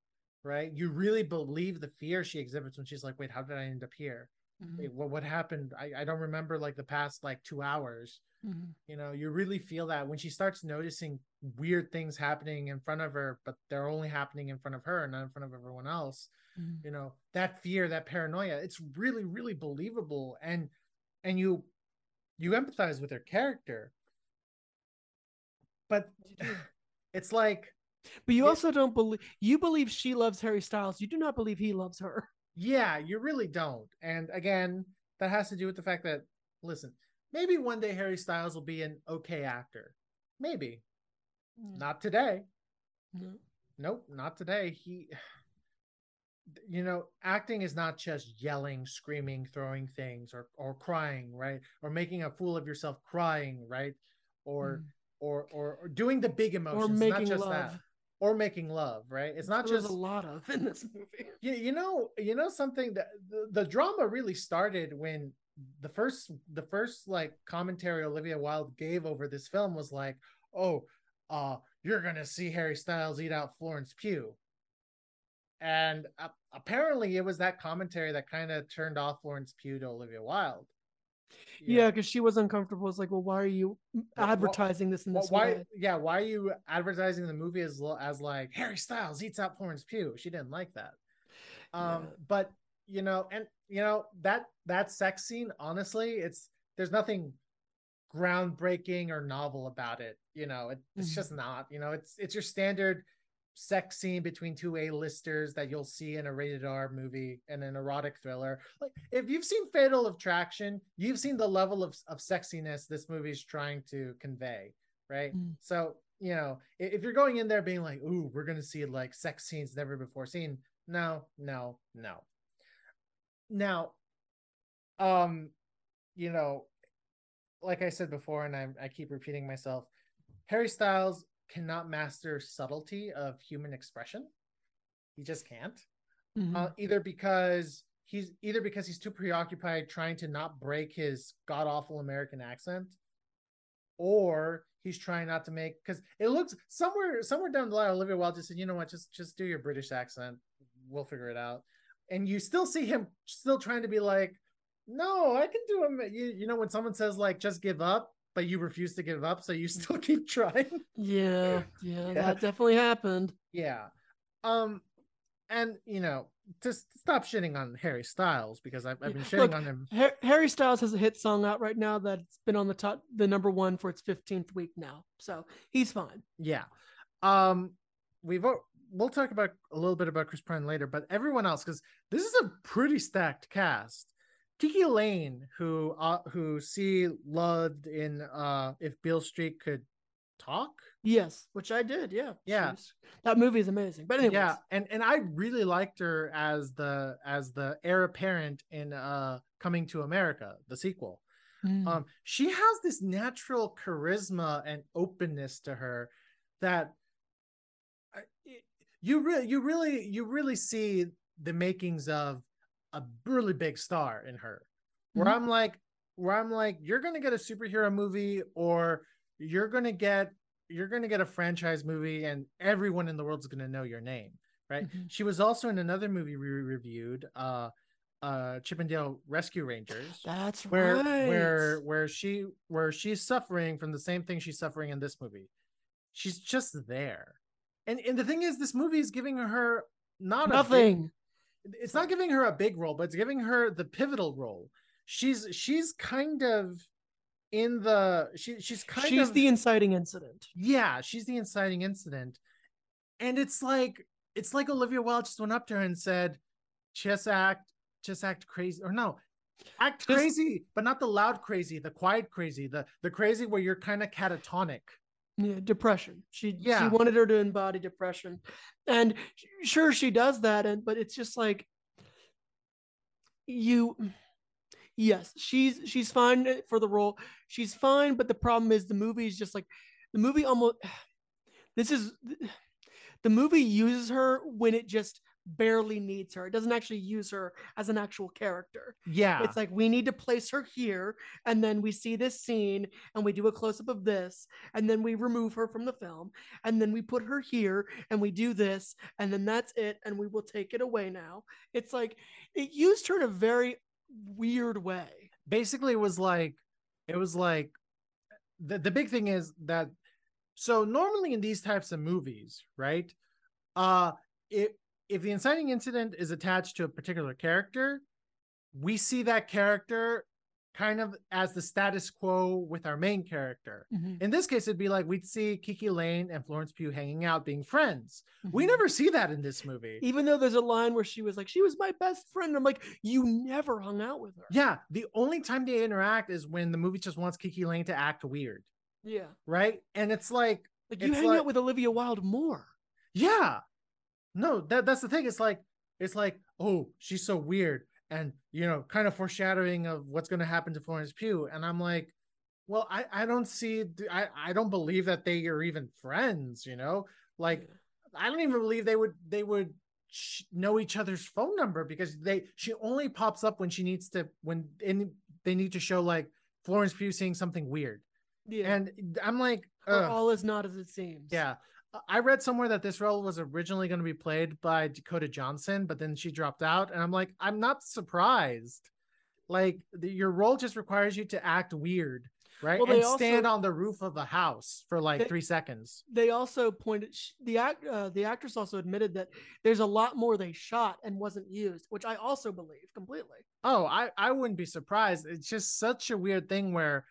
right? You really believe the fear she exhibits when she's like wait how did i end up here? Mm-hmm. Wait, what, what happened? I, I don't remember like the past like two hours. Mm-hmm. You know you really feel that when she starts noticing weird things happening in front of her but they're only happening in front of her and not in front of everyone else mm-hmm. you know that fear that paranoia it's really really believable. And and you you empathize with her character. But [sighs] it's like But you also don't believe you believe she loves Harry Styles. You do not believe he loves her. [laughs] yeah you really don't. And again that has to do with the fact that listen maybe one day harry styles will be an okay actor. Maybe. Mm. Not today. No. nope not today. He you know acting is not just yelling screaming throwing things or or crying right? Or making a fool of yourself crying right? Or or, or or doing the big emotions not making just love. that or making love right it's not just a lot of in this movie. you, you know you know something that the, the drama really started when the first the first like commentary Olivia Wilde gave over this film was like, "Oh, uh, you're gonna see Harry Styles eat out Florence Pugh," and uh, apparently it was that commentary that kind of turned off Florence Pugh to Olivia Wilde. Yeah, because she was uncomfortable. It's like, well, why are you advertising this in this why? way? Yeah, why are you advertising the movie as as like Harry Styles eats out Florence Pugh? She didn't like that. Um, Yeah. but you know, and you know that that sex scene, honestly, it's there's nothing groundbreaking or novel about it. You know, it, it's Mhm. just not. You know, it's it's your standard sex scene between two A-listers that you'll see in a rated R movie and an erotic thriller. Like if you've seen Fatal Attraction, you've seen the level of, of sexiness this movie's trying to convey, right? Mm. So, you know, i- if you're going in there being like, ooh, we're gonna see like sex scenes never before seen, no, no, no. Now, um, you know, like I said before, and I, I keep repeating myself, Harry Styles cannot master subtlety of human expression. He just can't. Mhm. Uh, either because he's either because he's too preoccupied trying to not break his god awful American accent, or he's trying not to make because it looks somewhere somewhere down the line. Olivia Wilde just said, "You know what? Just just do your British accent. We'll figure it out." And you still see him still trying to be like, "No, I can do him." You you know when someone says like, "Just give up," but you refuse to give up, so you [laughs] still keep trying. yeah, yeah, [laughs] Yeah. that definitely happened. Yeah. Um, and you know, just stop shitting on Harry Styles because I've, I've been shitting Look, on him. Har- Harry Styles has a hit song out right now that's been on the top, the number one for its 15th week now. So he's fine. Yeah. Um, we've we'll talk about a little bit about Chris Pine later, but everyone else because this is a pretty stacked cast. Kiki Layne, who uh, who C loved in uh, if Beale Street could talk. Yes, which I did. Yeah. Yeah. She's- That movie is amazing. But anyways, Yeah, and and I really liked her as the as the heir apparent in uh Coming to America, the sequel. Mm. Um, she has this natural charisma and openness to her that you really you really you really see the makings of a really big star in her. Where Mhm. I'm like, where I'm like, you're gonna get a superhero movie, or you're gonna get you're gonna get a franchise movie, and everyone in the world's gonna know your name, right? Mhm. She was also in another movie we reviewed, uh, uh, Chip 'n Dale Rescue Rangers that's where right. where where she where she's suffering from the same thing she's suffering in this movie she's just there and and the thing is this movie is giving her not big- nothing. It's not giving her a big role but it's giving her the pivotal role. She's she's kind of in the she, she's kind of She's of the inciting incident. yeah she's the inciting incident. And it's like it's like olivia wilde just went up to her and said just act just act crazy or no act Just- crazy but not the loud crazy the quiet crazy the the crazy where you're kind of catatonic Yeah, depression. She she Yeah. wanted her to embody depression, and sure she does that, and but it's just like you. Yes, she's she's fine uh, for the role. She's fine, but the problem is the movie is just like the movie almost. [sighs] This is the movie uses her when it just barely needs her. It doesn't actually use her as an actual character. yeah It's like we need to place her here, and then we see this scene, and we do a close up of this, and then we remove her from the film, and then we put her here, and we do this, and then that's it, and we will take it away now. It's like it used her in a very weird way. basically it was like it was like the, the big thing is that so normally in these types of movies right uh if if the inciting incident is attached to a particular character we see that character kind of as the status quo with our main character in this case it'd be like we'd see kiki layne and florence pugh hanging out being friends we Mhm. never see that in this movie Even though there's a line where she was like, "She was my best friend," I'm like, "You never hung out with her." yeah the only time they interact is when the movie just wants kiki layne to act weird yeah. right and it's like Like you hang like- out with Olivia Wilde more. Yeah. No, that that's the thing. It's like it's like, oh, she's so weird. And you know, kind of foreshadowing of what's gonna happen to Florence Pugh. And I'm like, well, I, I don't see I, I don't believe that they are even friends, you know? Like I don't even believe they would they would sh- know each other's phone number because they she only pops up when she needs to when in they need to show like Florence Pugh seeing something weird. Yeah. And I'm like, all is not as it seems. Yeah. I read somewhere that this role was originally going to be played by Dakota Johnson, but then she dropped out. And I'm like, I'm not surprised. Like, the, your role just requires you to act weird, right? Well, and also- stand on the roof of a house for like They- three seconds. They also pointed the act uh, the actress also admitted that there's a lot more they shot and wasn't used, which I also believe completely. Oh, I, I wouldn't be surprised. It's just such a weird thing where,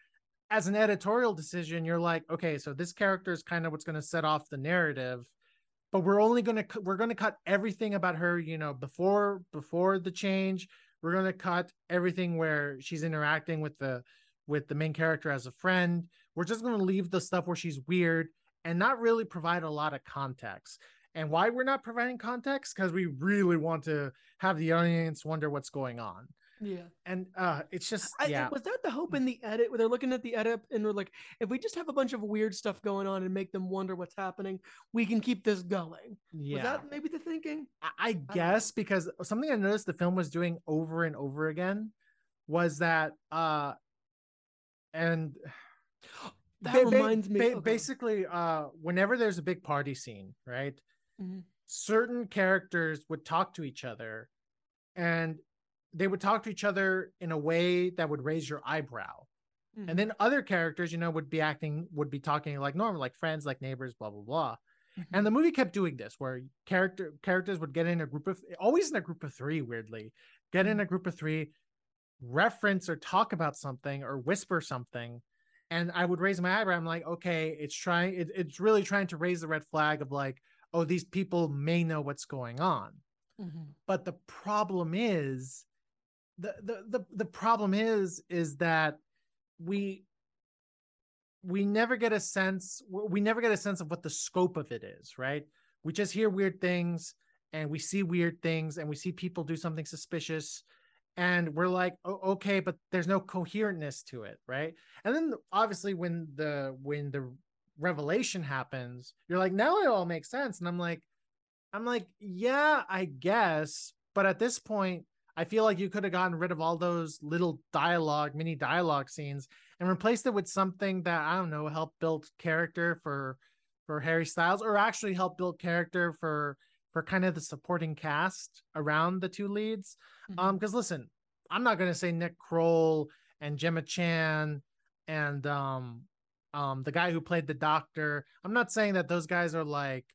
as an editorial decision, you're like, okay, so this character is kind of what's going to set off the narrative, but we're only going to we're going to cut everything about her, you know, before before the change. We're going to cut everything where she's interacting with the with the main character as a friend. We're just going to leave the stuff where she's weird and not really provide a lot of context. And why we're not providing context? Because we really want to have the audience wonder what's going on. Yeah. And uh it's just I, yeah. Was that the hope in the edit where they're looking at the edit and they're like, if we just have a bunch of weird stuff going on and make them wonder what's happening, we can keep this going. yeah. Was that maybe the thinking? I, I guess because something I noticed the film was doing over and over again was that uh and [gasps] That ba- ba- reminds me. ba- okay. basically uh whenever there's a big party scene, right? Mhm. certain characters would talk to each other and they would talk to each other in a way that would raise your eyebrow. Mhm. And then other characters, you know, would be acting, would be talking like normal, like friends, like neighbors, blah, blah, blah. Mm-hmm. And the movie kept doing this where character characters would get in a group of always in a group of three, weirdly, get Mm-hmm. in a group of three, reference or talk about something or whisper something. And I would raise my eyebrow. I'm like, okay, it's trying, it, it's really trying to raise the red flag of like, oh, these people may know what's going on. Mhm. But the problem is, the the the, the problem is, is that we we never get a sense we never get a sense of what the scope of it is right? We just hear weird things and we see weird things and we see people do something suspicious and we're like oh, okay but there's no coherentness to it right? And then obviously when the when the revelation happens you're like now it all makes sense. And i'm like i'm like yeah i guess but at this point i feel like you could have gotten rid of all those little dialogue mini dialogue scenes and replaced it with something that I don't know help build character for for Harry Styles or actually help build character for for kind of the supporting cast around the two leads. Um because listen, I'm not going to say Nick Kroll and Gemma Chan and um um the guy who played the doctor. I'm not saying that those guys are like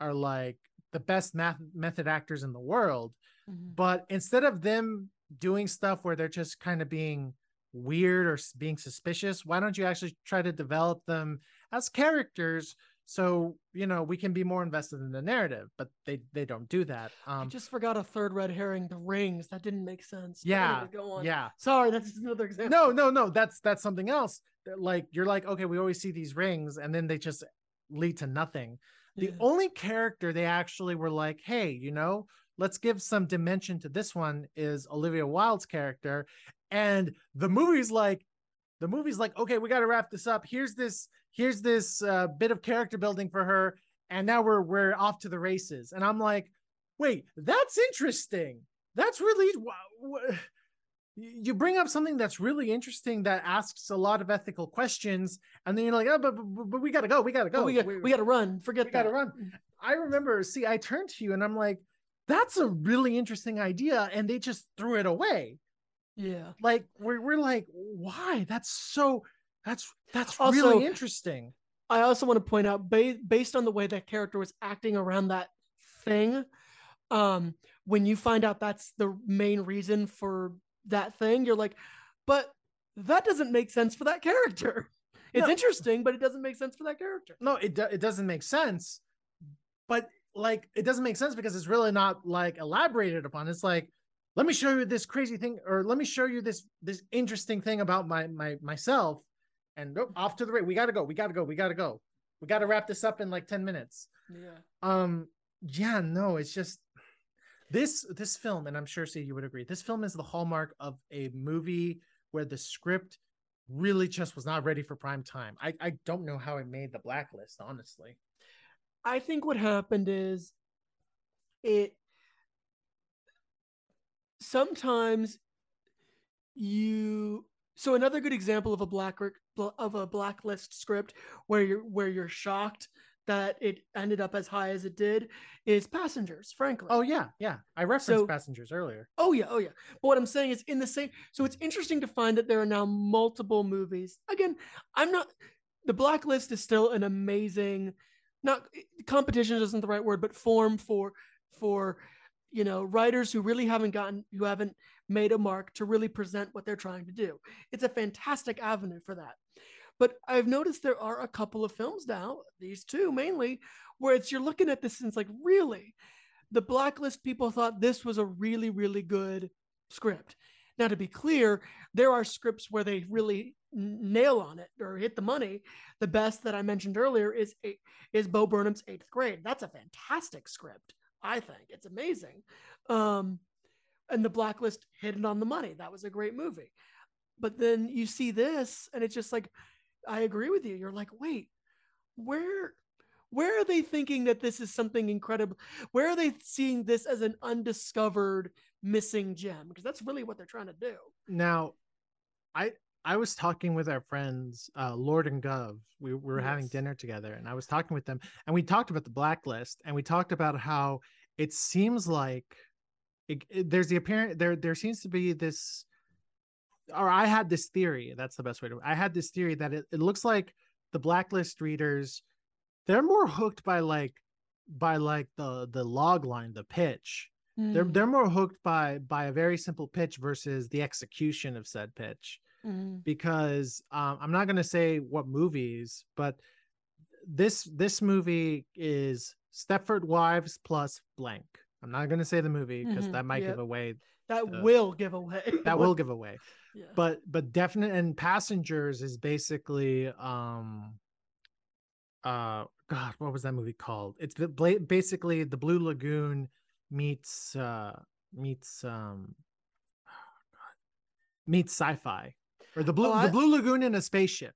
are like the best math method actors in the world, Mhm. but instead of them doing stuff where they're just kind of being weird or being suspicious why don't you actually try to develop them as characters so you know we can be more invested in the narrative but they they don't do that Um, I just forgot a third red herring, the rings. That didn't make sense. Yeah go on. yeah Sorry, that's another example. no no no that's that's something else like you're like okay we always see these rings and then they just lead to nothing the Yeah. only character they actually were like hey you know let's give some dimension to this one is olivia wilde's character. And the movie's like the movie's like okay we got to wrap this up. Here's this here's this uh, bit of character building for her. And now we're we're off to the races. And i'm like wait that's interesting. That's really you bring up something that's really interesting that asks a lot of ethical questions. And then you're like oh but, but, but we gotta go we gotta go. But we got we got to run. Forget we gotta that. run. I remember, C, I turned to you and I'm like, that's a really interesting idea. And they just threw it away. Yeah. Like, we're, we're like, why? That's so, that's, that's Also- really interesting. I also want to point out, ba- based on the way that character was acting around that thing, um, when you find out that's the main reason for that thing, you're like, but that doesn't make sense for that character. It's No. interesting, but it doesn't make sense for that character. No, it, do- it doesn't make sense. But like, it doesn't make sense because it's really not like elaborated upon. It's like, let me show you this crazy thing, or let me show you this, this interesting thing about my, my, myself. And nope, off to the right. We gotta go. We gotta go. We gotta go. We gotta wrap this up in like 10 minutes. Yeah. um yeah no it's just this this film and i'm sure C you would agree this film is the hallmark of a movie where the script really just was not ready for prime time i i don't know how it made the blacklist honestly I think what happened is it sometimes you so another good example of a black of a blacklist script where you're where you're shocked that it ended up as high as it did is passengers frankly Oh yeah, yeah. I referenced So- passengers earlier. Oh yeah, oh yeah. But what I'm saying is in the same so it's interesting to find that there are now multiple movies. Again, I'm not the blacklist is still an amazing not competition isn't the right word, but form for for you know writers who really haven't gotten who haven't made a mark to really present what they're trying to do. It's a fantastic avenue for that. But I've noticed there are a couple of films now, these two mainly, where it's you're looking at this and it's like, really? The blacklist people thought this was a really, really good script. Now, to be clear, there are scripts where they really nail on it or hit the money. The best that I mentioned earlier is is Bo Burnham's Eighth Grade. That's a fantastic script. I think it's amazing. Um, and the blacklist hit it on the money. That was a great movie. But then you see this, and it's just like, I agree with you. You're like, wait, where where are they thinking that this is something incredible? Where are they seeing this as an undiscovered missing gem? Because that's really what they're trying to do. Now, I I was talking with our friends, uh, Lord and Gov. We, we were having dinner together, and I was talking with them, and we talked about the blacklist, and we talked about how it seems like it, it- there's the apparent there there seems to be this, or I had this theory. That's the best way to. I had this theory that it, it looks like the blacklist readers, they're more hooked by like by like the the log line, the pitch. They're Mm, they're more hooked by by a very simple pitch versus the execution of said pitch mhm. because um, I'm not gonna say what movies, but this this movie is Stepford Wives plus blank. I'm not gonna say the movie because Mhm, that might yep. give away That uh, will give away. [laughs] that will give away. Yeah. But but definite and passengers is basically um uh God, what was that movie called? It's the basically the Blue Lagoon meets uh meets um [sighs] meets sci-fi or the oh, blue Oh, I- the Blue Lagoon in a spaceship.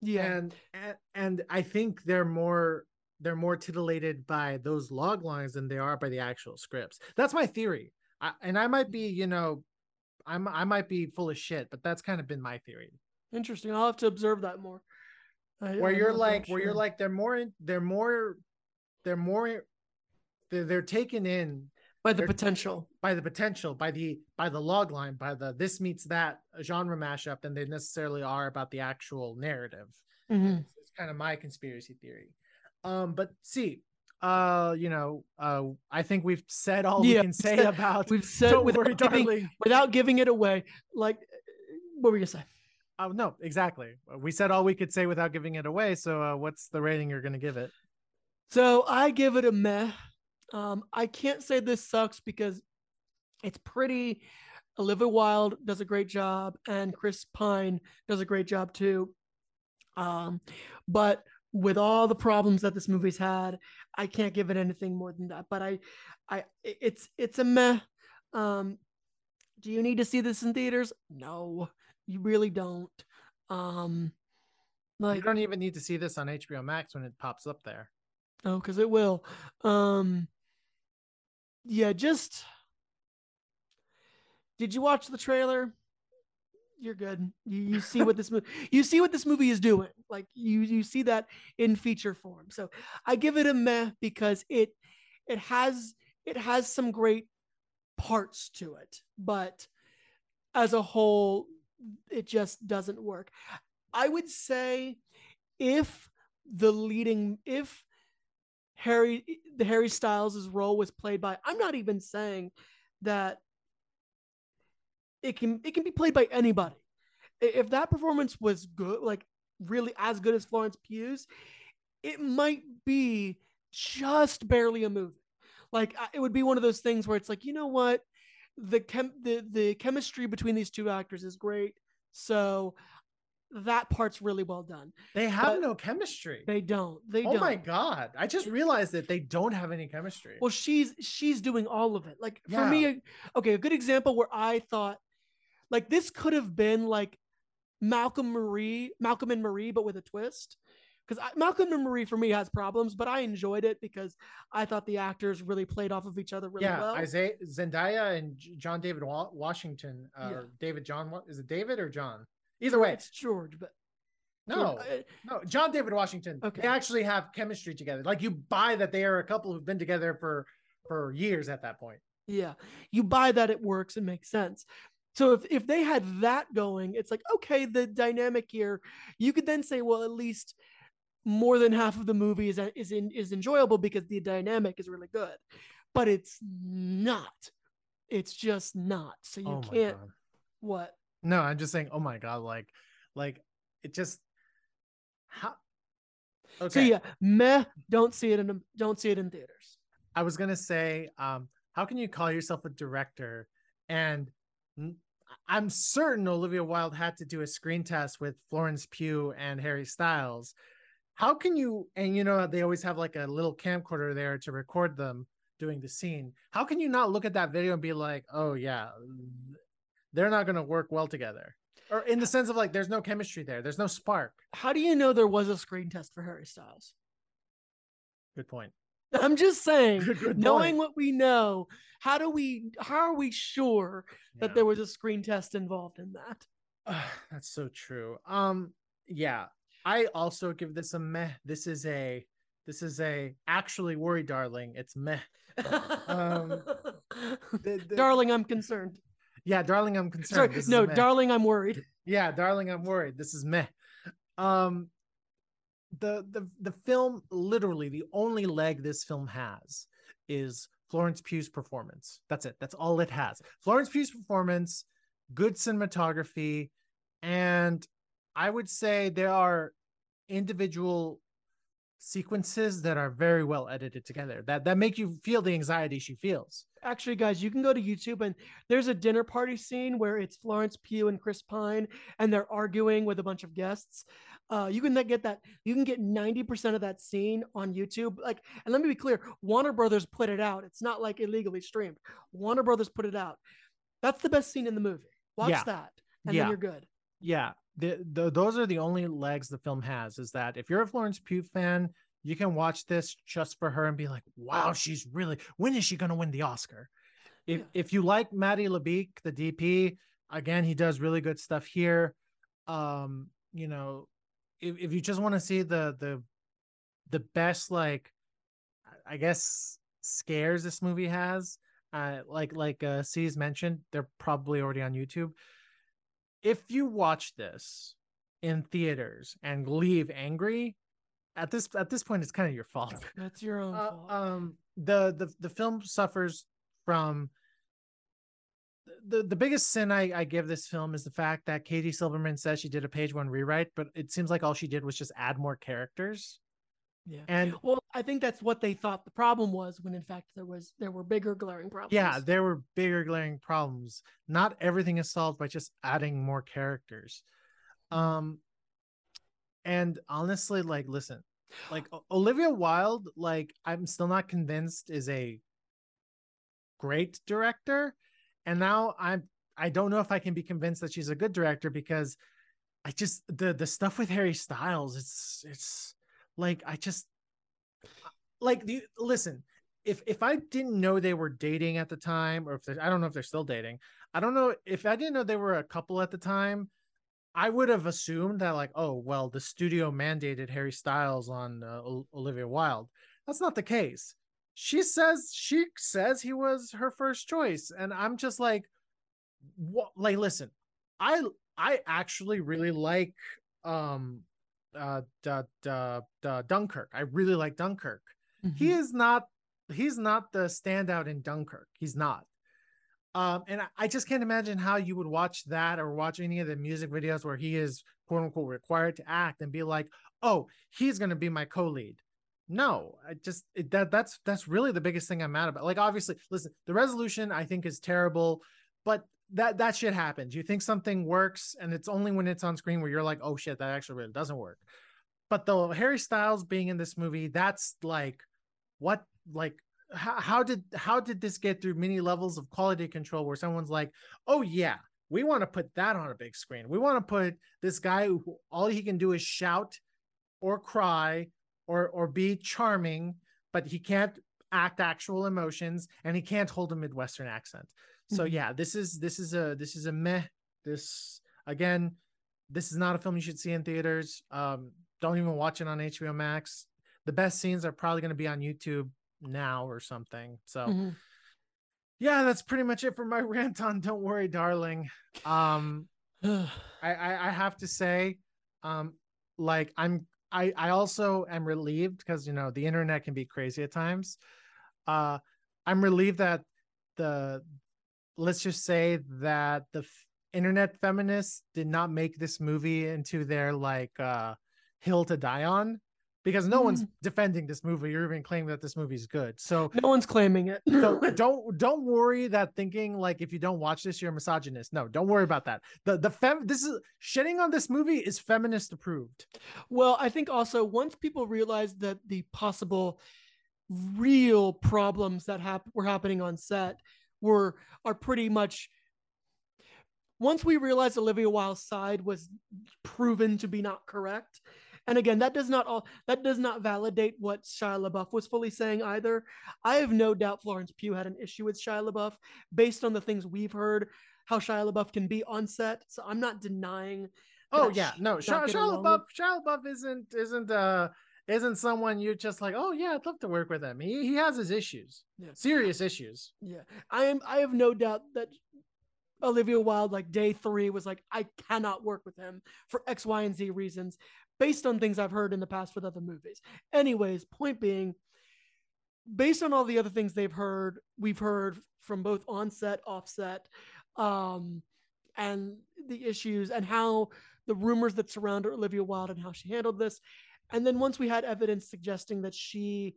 yeah. And, and and I think they're more they're more titillated by those log lines than they are by the actual scripts. That's my theory. I, and I might be, you know, I'm I might be full of shit, but that's kind of been my theory. Interesting. I'll have to observe that more. I- Where I'm you're like, that where you're like, they're more, in- they're more, they're more, they're, they're taken in by the potential. by the potential, by the by the log line, by the this meets that genre mashup than they necessarily are about the actual narrative. Mhm. It's, it's kind of my conspiracy theory. Um, but C, uh, you know, uh, I think we've said all we Yeah, can we've say said- about. We've said Don't without, worry, giving, darling. without giving it away. Like, what were you gonna say? Oh no, exactly. We said all we could say without giving it away. So, uh, what's the rating you're going to give it? So I give it a meh. Um, I can't say this sucks because it's pretty. Olivia Wilde does a great job, and Chris Pine does a great job too. Um, but with all the problems that this movie's had, I can't give it anything more than that. But I, I, it's it's a meh. Um, do you need to see this in theaters? No, you really don't. Um, like you don't even need to see this on HBO Max when it pops up there. Oh, because it will. Um yeah, just did you watch the trailer? You're good. You, you see what this movie [laughs] you see what this movie is doing. Like you you see that in feature form. So I give it a meh because it it has it has some great parts to it, but as a whole, it just doesn't work. I would say if the leading if Harry the Harry Styles' role was played by I'm not even saying that it can it can be played by anybody. If that performance was good, like really as good as Florence Pugh's, it might be just barely a movie. Like it would be one of those things where it's like, you know what? The chem the, the chemistry between these two actors is great. So that part's really well done. They have But no chemistry. They don't. They oh don't. my god! I just realized that they don't have any chemistry. Well, she's she's doing all of it. Like for me, okay, a good example where I thought like this could have been like Malcolm Marie, Malcolm and Marie, but with a twist. Because Malcolm and Marie for me has problems, but I enjoyed it because I thought the actors really played off of each other really yeah, well. Isaiah Zendaya and John David Washington, uh, Yeah. or David John. Is it David or John? Either way, it's George, but no, George- uh, no, John David Washington. Okay. They actually have chemistry together. Like you buy that they are a couple who've been together for for years at that point. Yeah. You buy that it works and makes sense. So if if they had that going, it's like okay, the dynamic here, you could then say, well, at least more than half of the movie is is in, is enjoyable because the dynamic is really good. But it's not. It's just not. So you oh can't god. what? No, I'm just saying. Oh my god, like, like it just how. Okay. So yeah, meh, don't see it in don't see it in theaters. I was gonna say, um, how can you call yourself a director? And I'm certain Olivia Wilde had to do a screen test with Florence Pugh and Harry Styles. How can you? And you know they always have like a little camcorder there to record them doing the scene. How can you not look at that video and be like, oh yeah, they're not gonna work well together? Or in the sense of like, there's no chemistry there. There's no spark. How do you know there was a screen test for Harry Styles? Good point. I'm just saying, Good, [laughs] good knowing what we know, how do we how are we sure that Yeah. there was a screen test involved in that? Ugh, [sighs] that's so true. Um, yeah, I also give this a meh. This is a this is a actually worry, darling. It's meh. [laughs] Um, [laughs] the- the- darling, I'm concerned. Yeah, darling, I'm concerned. Sorry, no, darling, I'm worried. Yeah, darling, I'm worried. This is meh. Um, the the the film literally the only leg this film has is Florence Pugh's performance. That's it. That's all it has. Florence Pugh's performance, good cinematography, and I would say there are individual sequences that are very well edited together that that make you feel the anxiety she feels. Actually, guys, you can go to YouTube and there's a dinner party scene where it's Florence Pugh and Chris Pine and they're arguing with a bunch of guests. Uh, you can get that. You can get ninety percent of that scene on YouTube. Like, and let me be clear: Warner Brothers put it out. It's not like illegally streamed. Warner Brothers put it out. That's the best scene in the movie. Watch Yeah. that, and Yeah. then you're good. yeah the, the those are the only legs the film has is that if you're a florence pugh fan you can watch this just for her and be like wow she's really when is she going to win the oscar? If Yeah. if you like Matty Lebeek, the dp again he does really good stuff here. Um you know if, if you just want to see the the the best like i guess scares this movie has uh like like uh c's mentioned they're probably already on youtube if you watch this in theaters and leave angry at this at this point it's kind of your fault [laughs] That's your own uh, fault. um the the the film suffers from the the biggest sin I, I give this film is the fact that Katie Silberman says she did a page one rewrite, but it seems like all she did was just add more characters. yeah. And Well, I think that's what they thought the problem was, when in fact there was there were bigger glaring problems. yeah, there were bigger glaring problems. Not everything is solved by just adding more characters. Um and honestly, like listen, like Olivia Wilde, like I'm still not convinced is a great director. And now I'm I don't know if I can be convinced that she's a good director because I just the the stuff with Harry Styles, it's it's like I just like the listen, if if I didn't know they were dating at the time, or if I don't know if they're still dating, I don't know if I didn't know they were a couple at the time, I would have assumed that like, oh well, the studio mandated Harry Styles on uh, Olivia Wilde. That's not the case. She says she says he was her first choice, and I'm just like, what? Like, listen, I I actually really like um uh da, da, Dunkirk. I really like Dunkirk he Mhm. is not he's not the standout in dunkirk. He's not. Um and I, I just can't imagine how you would watch that or watch any of the music videos where he is quote unquote required to act and be like oh he's going to be my co-lead. No i just it, that that's that's really the biggest thing i'm mad about. Like obviously listen the resolution i think is terrible but that that shit happens. You think something works and it's only when it's on screen where you're like oh shit that actually really doesn't work. But the harry styles being in this movie that's like what like how, how did how did this get through many levels of quality control where someone's like oh yeah we want to put that on a big screen we want to put this guy who all he can do is shout or cry or or be charming but he can't act actual emotions and he can't hold a midwestern accent so Mhm. yeah this is this is a this is a meh this again this is not a film you should see in theaters. Um, don't even watch it on HBO Max. The best scenes are probably going to be on YouTube now or something. So, Mhm. yeah, that's pretty much it for my [laughs] rant on Don't Worry, Darling. Um, [sighs] I, I I have to say, um, like I'm I I also am relieved because you know the internet can be crazy at times. Uh, I'm relieved that the let's just say that the f- internet feminists did not make this movie into their like uh hill to die on because no one's mm. defending this movie or even claiming that this movie is good. So no one's claiming it. so [laughs] don't don't worry that thinking like if you don't watch this you're a misogynist. No, don't worry about that. The the fem this is shitting on this movie is feminist approved. Well, I think also once people realized that the possible real problems that hap- were happening on set were are pretty much once we realized Olivia Wilde's side was proven to be not correct. And again, that does not all that does not validate what Shia LaBeouf was fully saying either. I have no doubt Florence Pugh had an issue with Shia LaBeouf based on the things we've heard how Shia LaBeouf can be on set. So I'm not denying. Oh yeah, no, Shia, Shia LaBeouf, Shia LaBeouf isn't isn't uh isn't someone you're just like oh yeah I'd love to work with him. He he has his issues, Yeah. serious issues. Yeah, I am. I have no doubt that Olivia Wilde, like day three, was like, I cannot work with him for X, Y, and Z reasons, based on things I've heard in the past with other movies. Anyways, point being, based on all the other things they've heard, we've heard from both onset, offset, um, and the issues and how the rumors that surround Olivia Wilde and how she handled this. And then once we had evidence suggesting that she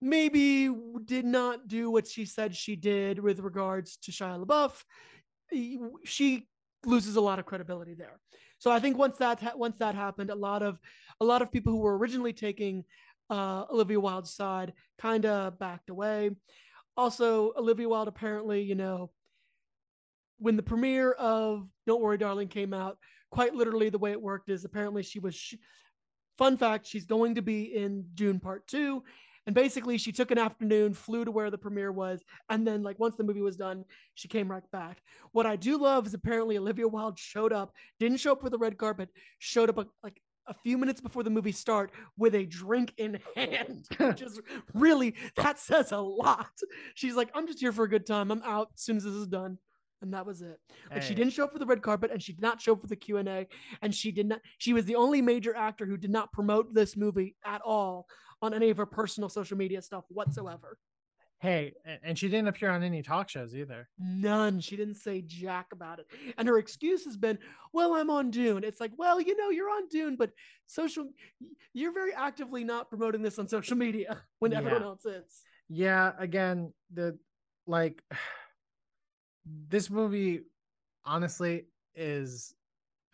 maybe did not do what she said she did with regards to Shia LaBeouf, she loses a lot of credibility there. So I think once that ha- once that happened, a lot of a lot of people who were originally taking uh, Olivia Wilde's side kind of backed away. Also, Olivia Wilde apparently, you know, when the premiere of Don't Worry, Darling came out, quite literally the way it worked is apparently she was. Fun fact: she's going to be in Dune Part Two, and basically she took an afternoon, flew to where the premiere was, and then like once the movie was done, she came right back. What I do love is apparently Olivia Wilde showed up, didn't show up for the red carpet, showed up a, like a few minutes before the movie start with a drink in hand, [laughs] which is really that says a lot. She's like, I'm just here for a good time. I'm out as soon as this is done. And that was it. Like she didn't show up for the red carpet, and she did not show up for the Q and A, and she did not. She was the only major actor who did not promote this movie at all on any of her personal social media stuff whatsoever. Hey, and she didn't appear on any talk shows either. None. She didn't say jack about it. And her excuse has been, well, I'm on Dune. It's like, well, you know, you're on Dune, but social, you're very actively not promoting this on social media [laughs] when everyone else is. Yeah, again, the like [sighs] this movie honestly is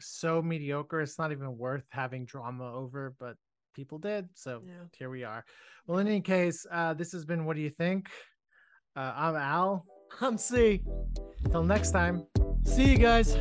so mediocre. It's not even worth having drama over, but people did. So Yeah. here we are. Well, in any case, uh, this has been What Do You Think? Uh, I'm Al. I'm C. Till next time. See you guys.